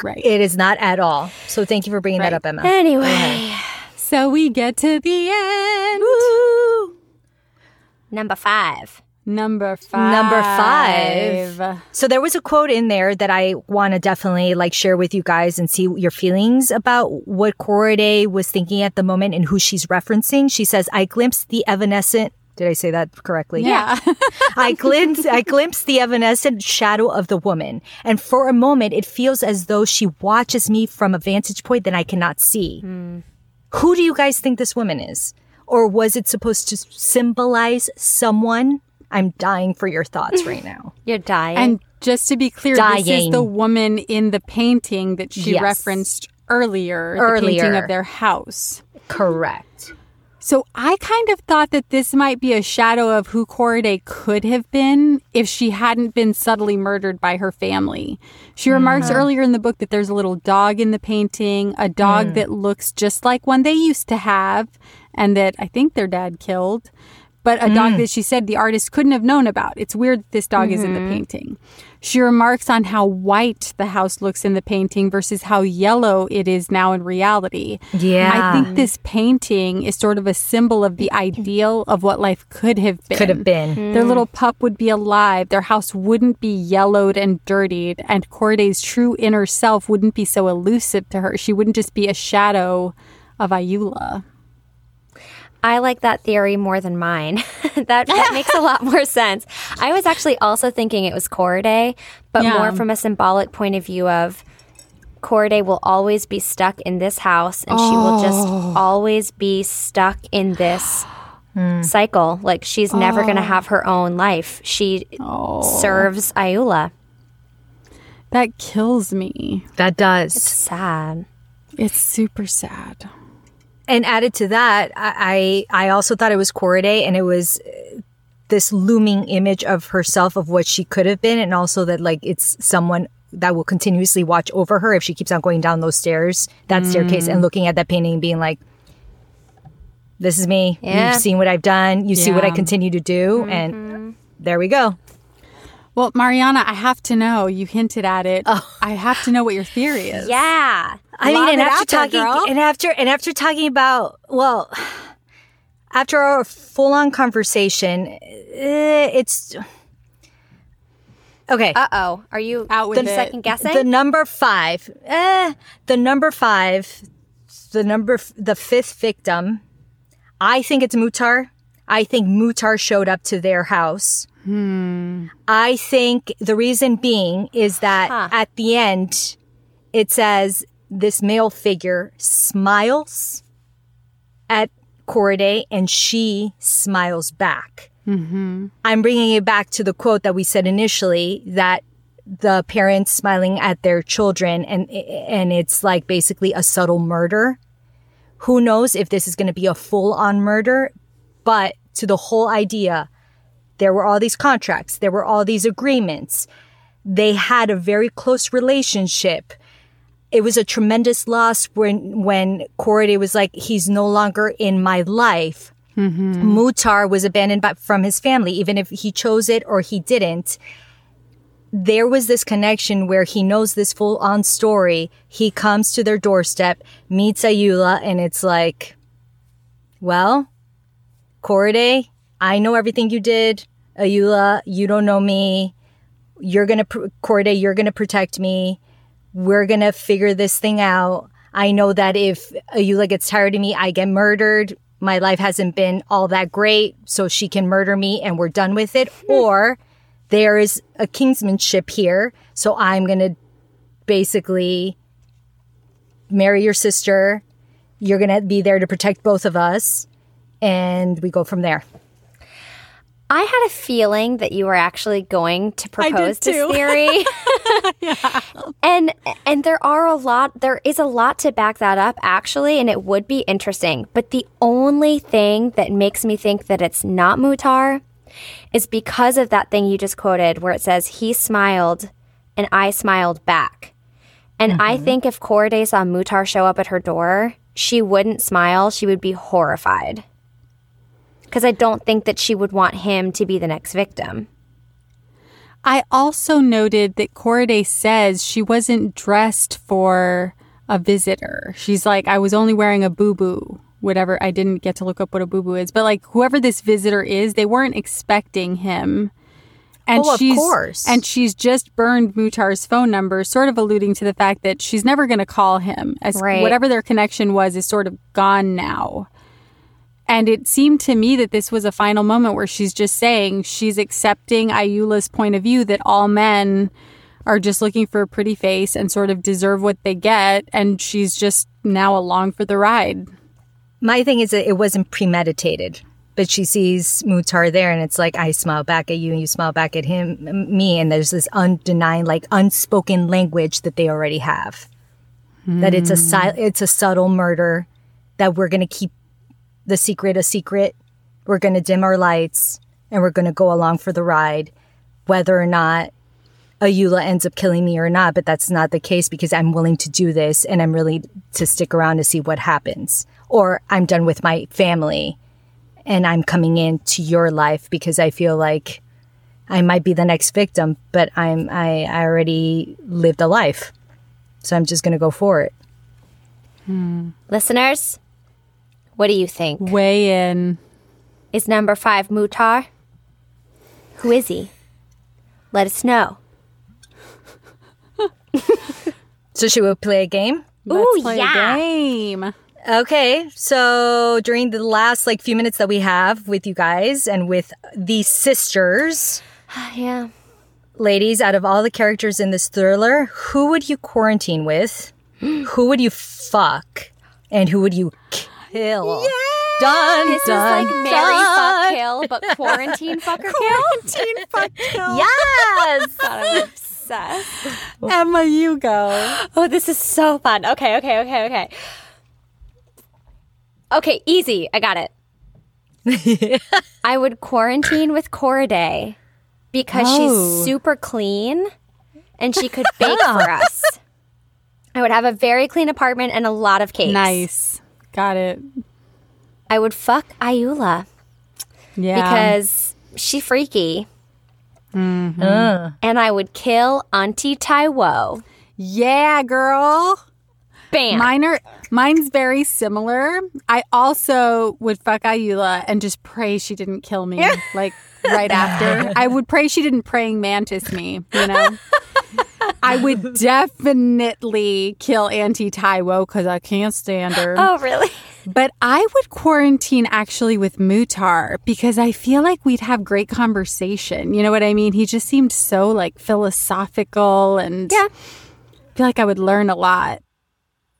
Right. it is not at all. So thank you for bringing that up, Emma. Anyway, so we get to the end. Number five. Number five. Number five. So there was a quote in there that I want to definitely like share with you guys and see your feelings about what Korede was thinking at the moment and who she's referencing. She says, "I glimpsed the evanescent." Did I say that correctly? Yeah. I glimpsed, I glimpsed the evanescent shadow of the woman, and for a moment, it feels as though she watches me from a vantage point that I cannot see. Hmm. Who do you guys think this woman is? Or was it supposed to symbolize someone? I'm dying for your thoughts right now. You're dying. and just to be clear, this is the woman in the painting that she Yes. referenced earlier. The painting Earlier. of their house. Correct. So I kind of thought that this might be a shadow of who Korede could have been if she hadn't been subtly murdered by her family. She mm-hmm. remarks earlier in the book that there's a little dog in the painting, a dog mm. that looks just like one they used to have and that I think their dad killed. But a dog mm. that she said the artist couldn't have known about. It's weird that this dog is in the mm-hmm. painting. She remarks on how white the house looks in the painting versus how yellow it is now in reality. Yeah. I think this painting is sort of a symbol of the mm. ideal of what life could have been. Could have been. Their little mm. pup would be alive. Their house wouldn't be yellowed and dirtied. And Korede's true inner self wouldn't be so elusive to her. She wouldn't just be a shadow of Ayoola. I like that theory more than mine. that that makes a lot more sense. I was actually also thinking it was Korede, but Yeah. more from a symbolic point of view of Korede will always be stuck in this house and she will just oh. always be stuck in this hmm. cycle. Like she's never going to oh. have her own life. She oh. serves Ayoola. That kills me. That does. It's sad. It's super sad. And added to that, I I also thought it was Korede, and it was uh, this looming image of herself of what she could have been, and also that like it's someone that will continuously watch over her if she keeps on going down those stairs, that staircase, and looking at that painting, and being like, "This is me. Yeah. You've seen what I've done. You see what I continue to do, and there we go." Well, Mariana, I have to know. You hinted at it. I have to know what your theory is. Yeah. I mean, and it after out there, talking, girl. and after and after talking about, well, after our full-on conversation, eh, it's okay. Uh oh. Are you Out with the second guessing? the number five, eh, the number five, the number, f- the fifth victim. I think it's Muhtar. I think Muhtar showed up to their house. I think the reason being is that Huh. at the end, it says this male figure smiles at Korede and she smiles back. Mm-hmm. I'm bringing it back to the quote that we said initially that the parents smiling at their children and and it's like basically a subtle murder. Who knows if this is going to be a full on murder, but to the whole idea there were all these contracts, there were all these agreements. They had a very close relationship. It was a tremendous loss when when Korede was like, he's no longer in my life. Mm-hmm. Muhtar was abandoned by, from his family, even if he chose it or he didn't. There was this connection where he knows this full on story. He comes to their doorstep, meets Ayoola, and it's like, well, Korede, I know everything you did. Ayoola, you don't know me. You're gonna, pr- Korede, you're gonna protect me. We're going to figure this thing out. I know that if Ayoola gets tired of me, I get murdered. My life hasn't been all that great, so she can murder me and we're done with it. Hmm. or there is a kingsmanship here, so I'm going to basically marry your sister. You're going to be there to protect both of us. And we go from there. I had a feeling that you were actually going to propose this theory. And and there are a lot there is a lot to back that up actually and it would be interesting. But the only thing that makes me think that it's not Muhtar is because of that thing you just quoted where it says he smiled and I smiled back. And I think if Korede saw Muhtar show up at her door, she wouldn't smile, she would be horrified. Because I don't think that she would want him to be the next victim. I also noted that Korede says she wasn't dressed for a visitor. She's like, I was only wearing a boo boo, whatever. I didn't get to look up what a boo boo is, but like whoever this visitor is, they weren't expecting him. And Oh, of she's, course. And she's just burned Muhtar's phone number, sort of alluding to the fact that she's never going to call him. As Right. whatever their connection was is sort of gone now. And it seemed to me that this was a final moment where she's just saying she's accepting Ayoola's point of view that all men are just looking for a pretty face and sort of deserve what they get. And she's just now along for the ride. My thing is that it wasn't premeditated, but she sees Muhtar there, and it's like I smile back at you, and you smile back at him, me, and there's this undenying, like unspoken language that they already have. That it's a it's a subtle murder, that we're gonna keep the secret a secret. We're gonna dim our lights, and we're gonna go along for the ride, whether or not Ayoola ends up killing me or not, but that's not the case because I'm willing to do this and I'm really to stick around to see what happens. Or I'm done with my family and I'm coming into your life because I feel like I might be the next victim, but I'm I, I already lived a life. So I'm just gonna go for it. Listeners, what do you think? Weigh in. Is number five Muhtar? Who is he? Let us know. So should we play a game? Let's Ooh, play yeah. a game. Okay, so during the last like few minutes that we have with you guys and with the sisters, yeah. ladies, out of all the characters in this thriller, who would you quarantine with? who would you fuck? And who would you kill? Yeah! Dun, This dun, is like Mary dun. fuck kill, but quarantine fucker kill. Teen fuck kill. Yes! God, I'm obsessed. Emma, you go. Oh, this is so fun. Okay, okay, okay, okay. Okay, easy. I got it. I would quarantine with Korede because Oh. she's super clean and she could bake for us. I would have a very clean apartment and a lot of cakes. Nice. Got it. I would fuck Ayoola Yeah. because she freaky. Uh, And I would kill Auntie Taiwo. yeah, girl. Bam. Mine are mine's very similar. I also would fuck Ayoola and just pray she didn't kill me like right after. I would pray she didn't praying mantis me, you know. I would definitely kill Auntie Taiwo because I can't stand her. oh, really? But I would quarantine actually with Muhtar because I feel like we'd have great conversation. You know what I mean? He just seemed so like philosophical and Yeah. I feel like I would learn a lot.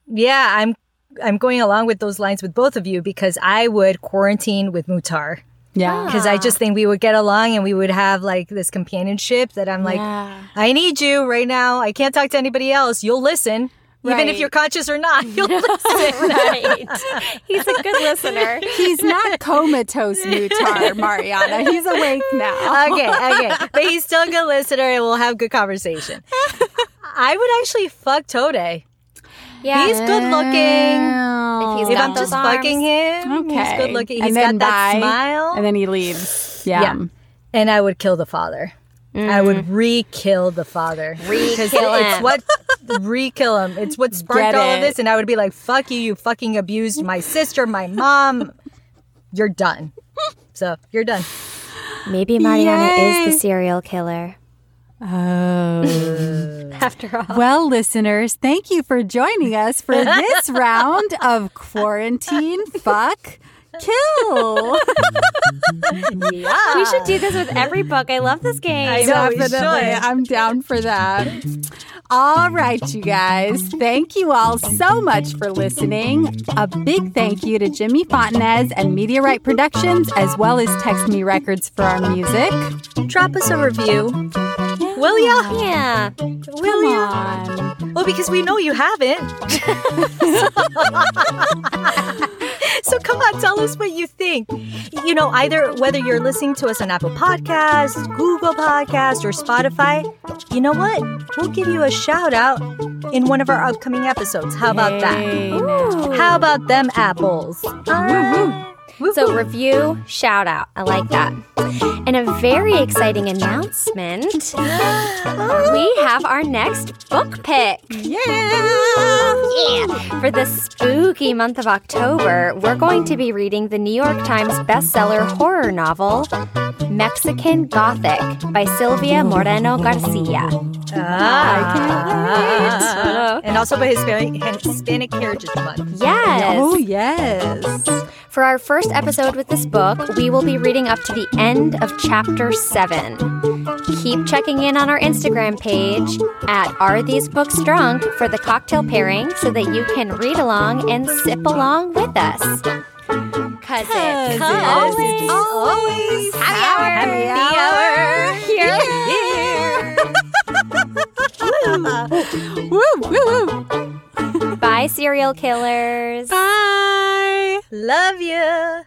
yeah, I'm I'm going along with those lines with both of you because I would quarantine with Muhtar. Yeah. Because I just ah. think we would get along and we would have like this companionship that I'm like, Yeah. I need you right now. I can't talk to anybody else. You'll listen. Even if you're conscious or not, you'll listen. right. He's a good listener. He's not comatose Muhtar, Mariana. He's awake now. okay, okay. But he's still a good listener and we'll have good conversation. I would actually fuck Tade. Yeah. He's good looking. If he's If got I'm just arms. fucking him, Okay. he's good looking. And He's then got that bye, smile. And then he leaves. Yeah. Yeah. and I would kill the father. I would mm. re-kill the father. Re-kill him. it's what re-kill him. It's what sparked Get all of this, and I would be like, "Fuck you! You fucking abused my sister, my mom. You're done." So you're done. Maybe Mariana is the serial killer. Oh. After all. Well, listeners, thank you for joining us for this round of Quarantine Fuck Kill. Yeah. We should do this with every book. I love this game. I know. we Definitely. should. I'm down for that. All right, you guys. Thank you all so much for listening. A big thank you to Jimmy Fontanez and Media Right Productions, as well as Text Me Records for our music. Drop us a review. Will ya? Yeah. Will Come ya? on. Well, because we know you haven't. so come on, tell us what you think. You know, either whether you're listening to us on Apple Podcasts, Google Podcasts, or Spotify, you know what? We'll give you a shout out in one of our upcoming episodes. How about that? How about them apples? So, review, shout out. I like that. And a very exciting announcement we have our next book pick. Yeah. Yeah. For the spooky month of October, we're going to be reading the New York Times bestseller horror novel, Mexican Gothic by Silvia Moreno Garcia. Ah, I can't wait. And also by Hispanic, Hispanic Heritage Month. Yes. Oh, yes. For our first episode with this book, we will be reading up to the end of chapter 7. Keep checking in on our Instagram page at Are These Books Drunk for the cocktail pairing so that you can read along and sip along with us. Cause it's always, always happy hour. Here. Woo, woo, woo. Bye, serial killers. Bye. Love you.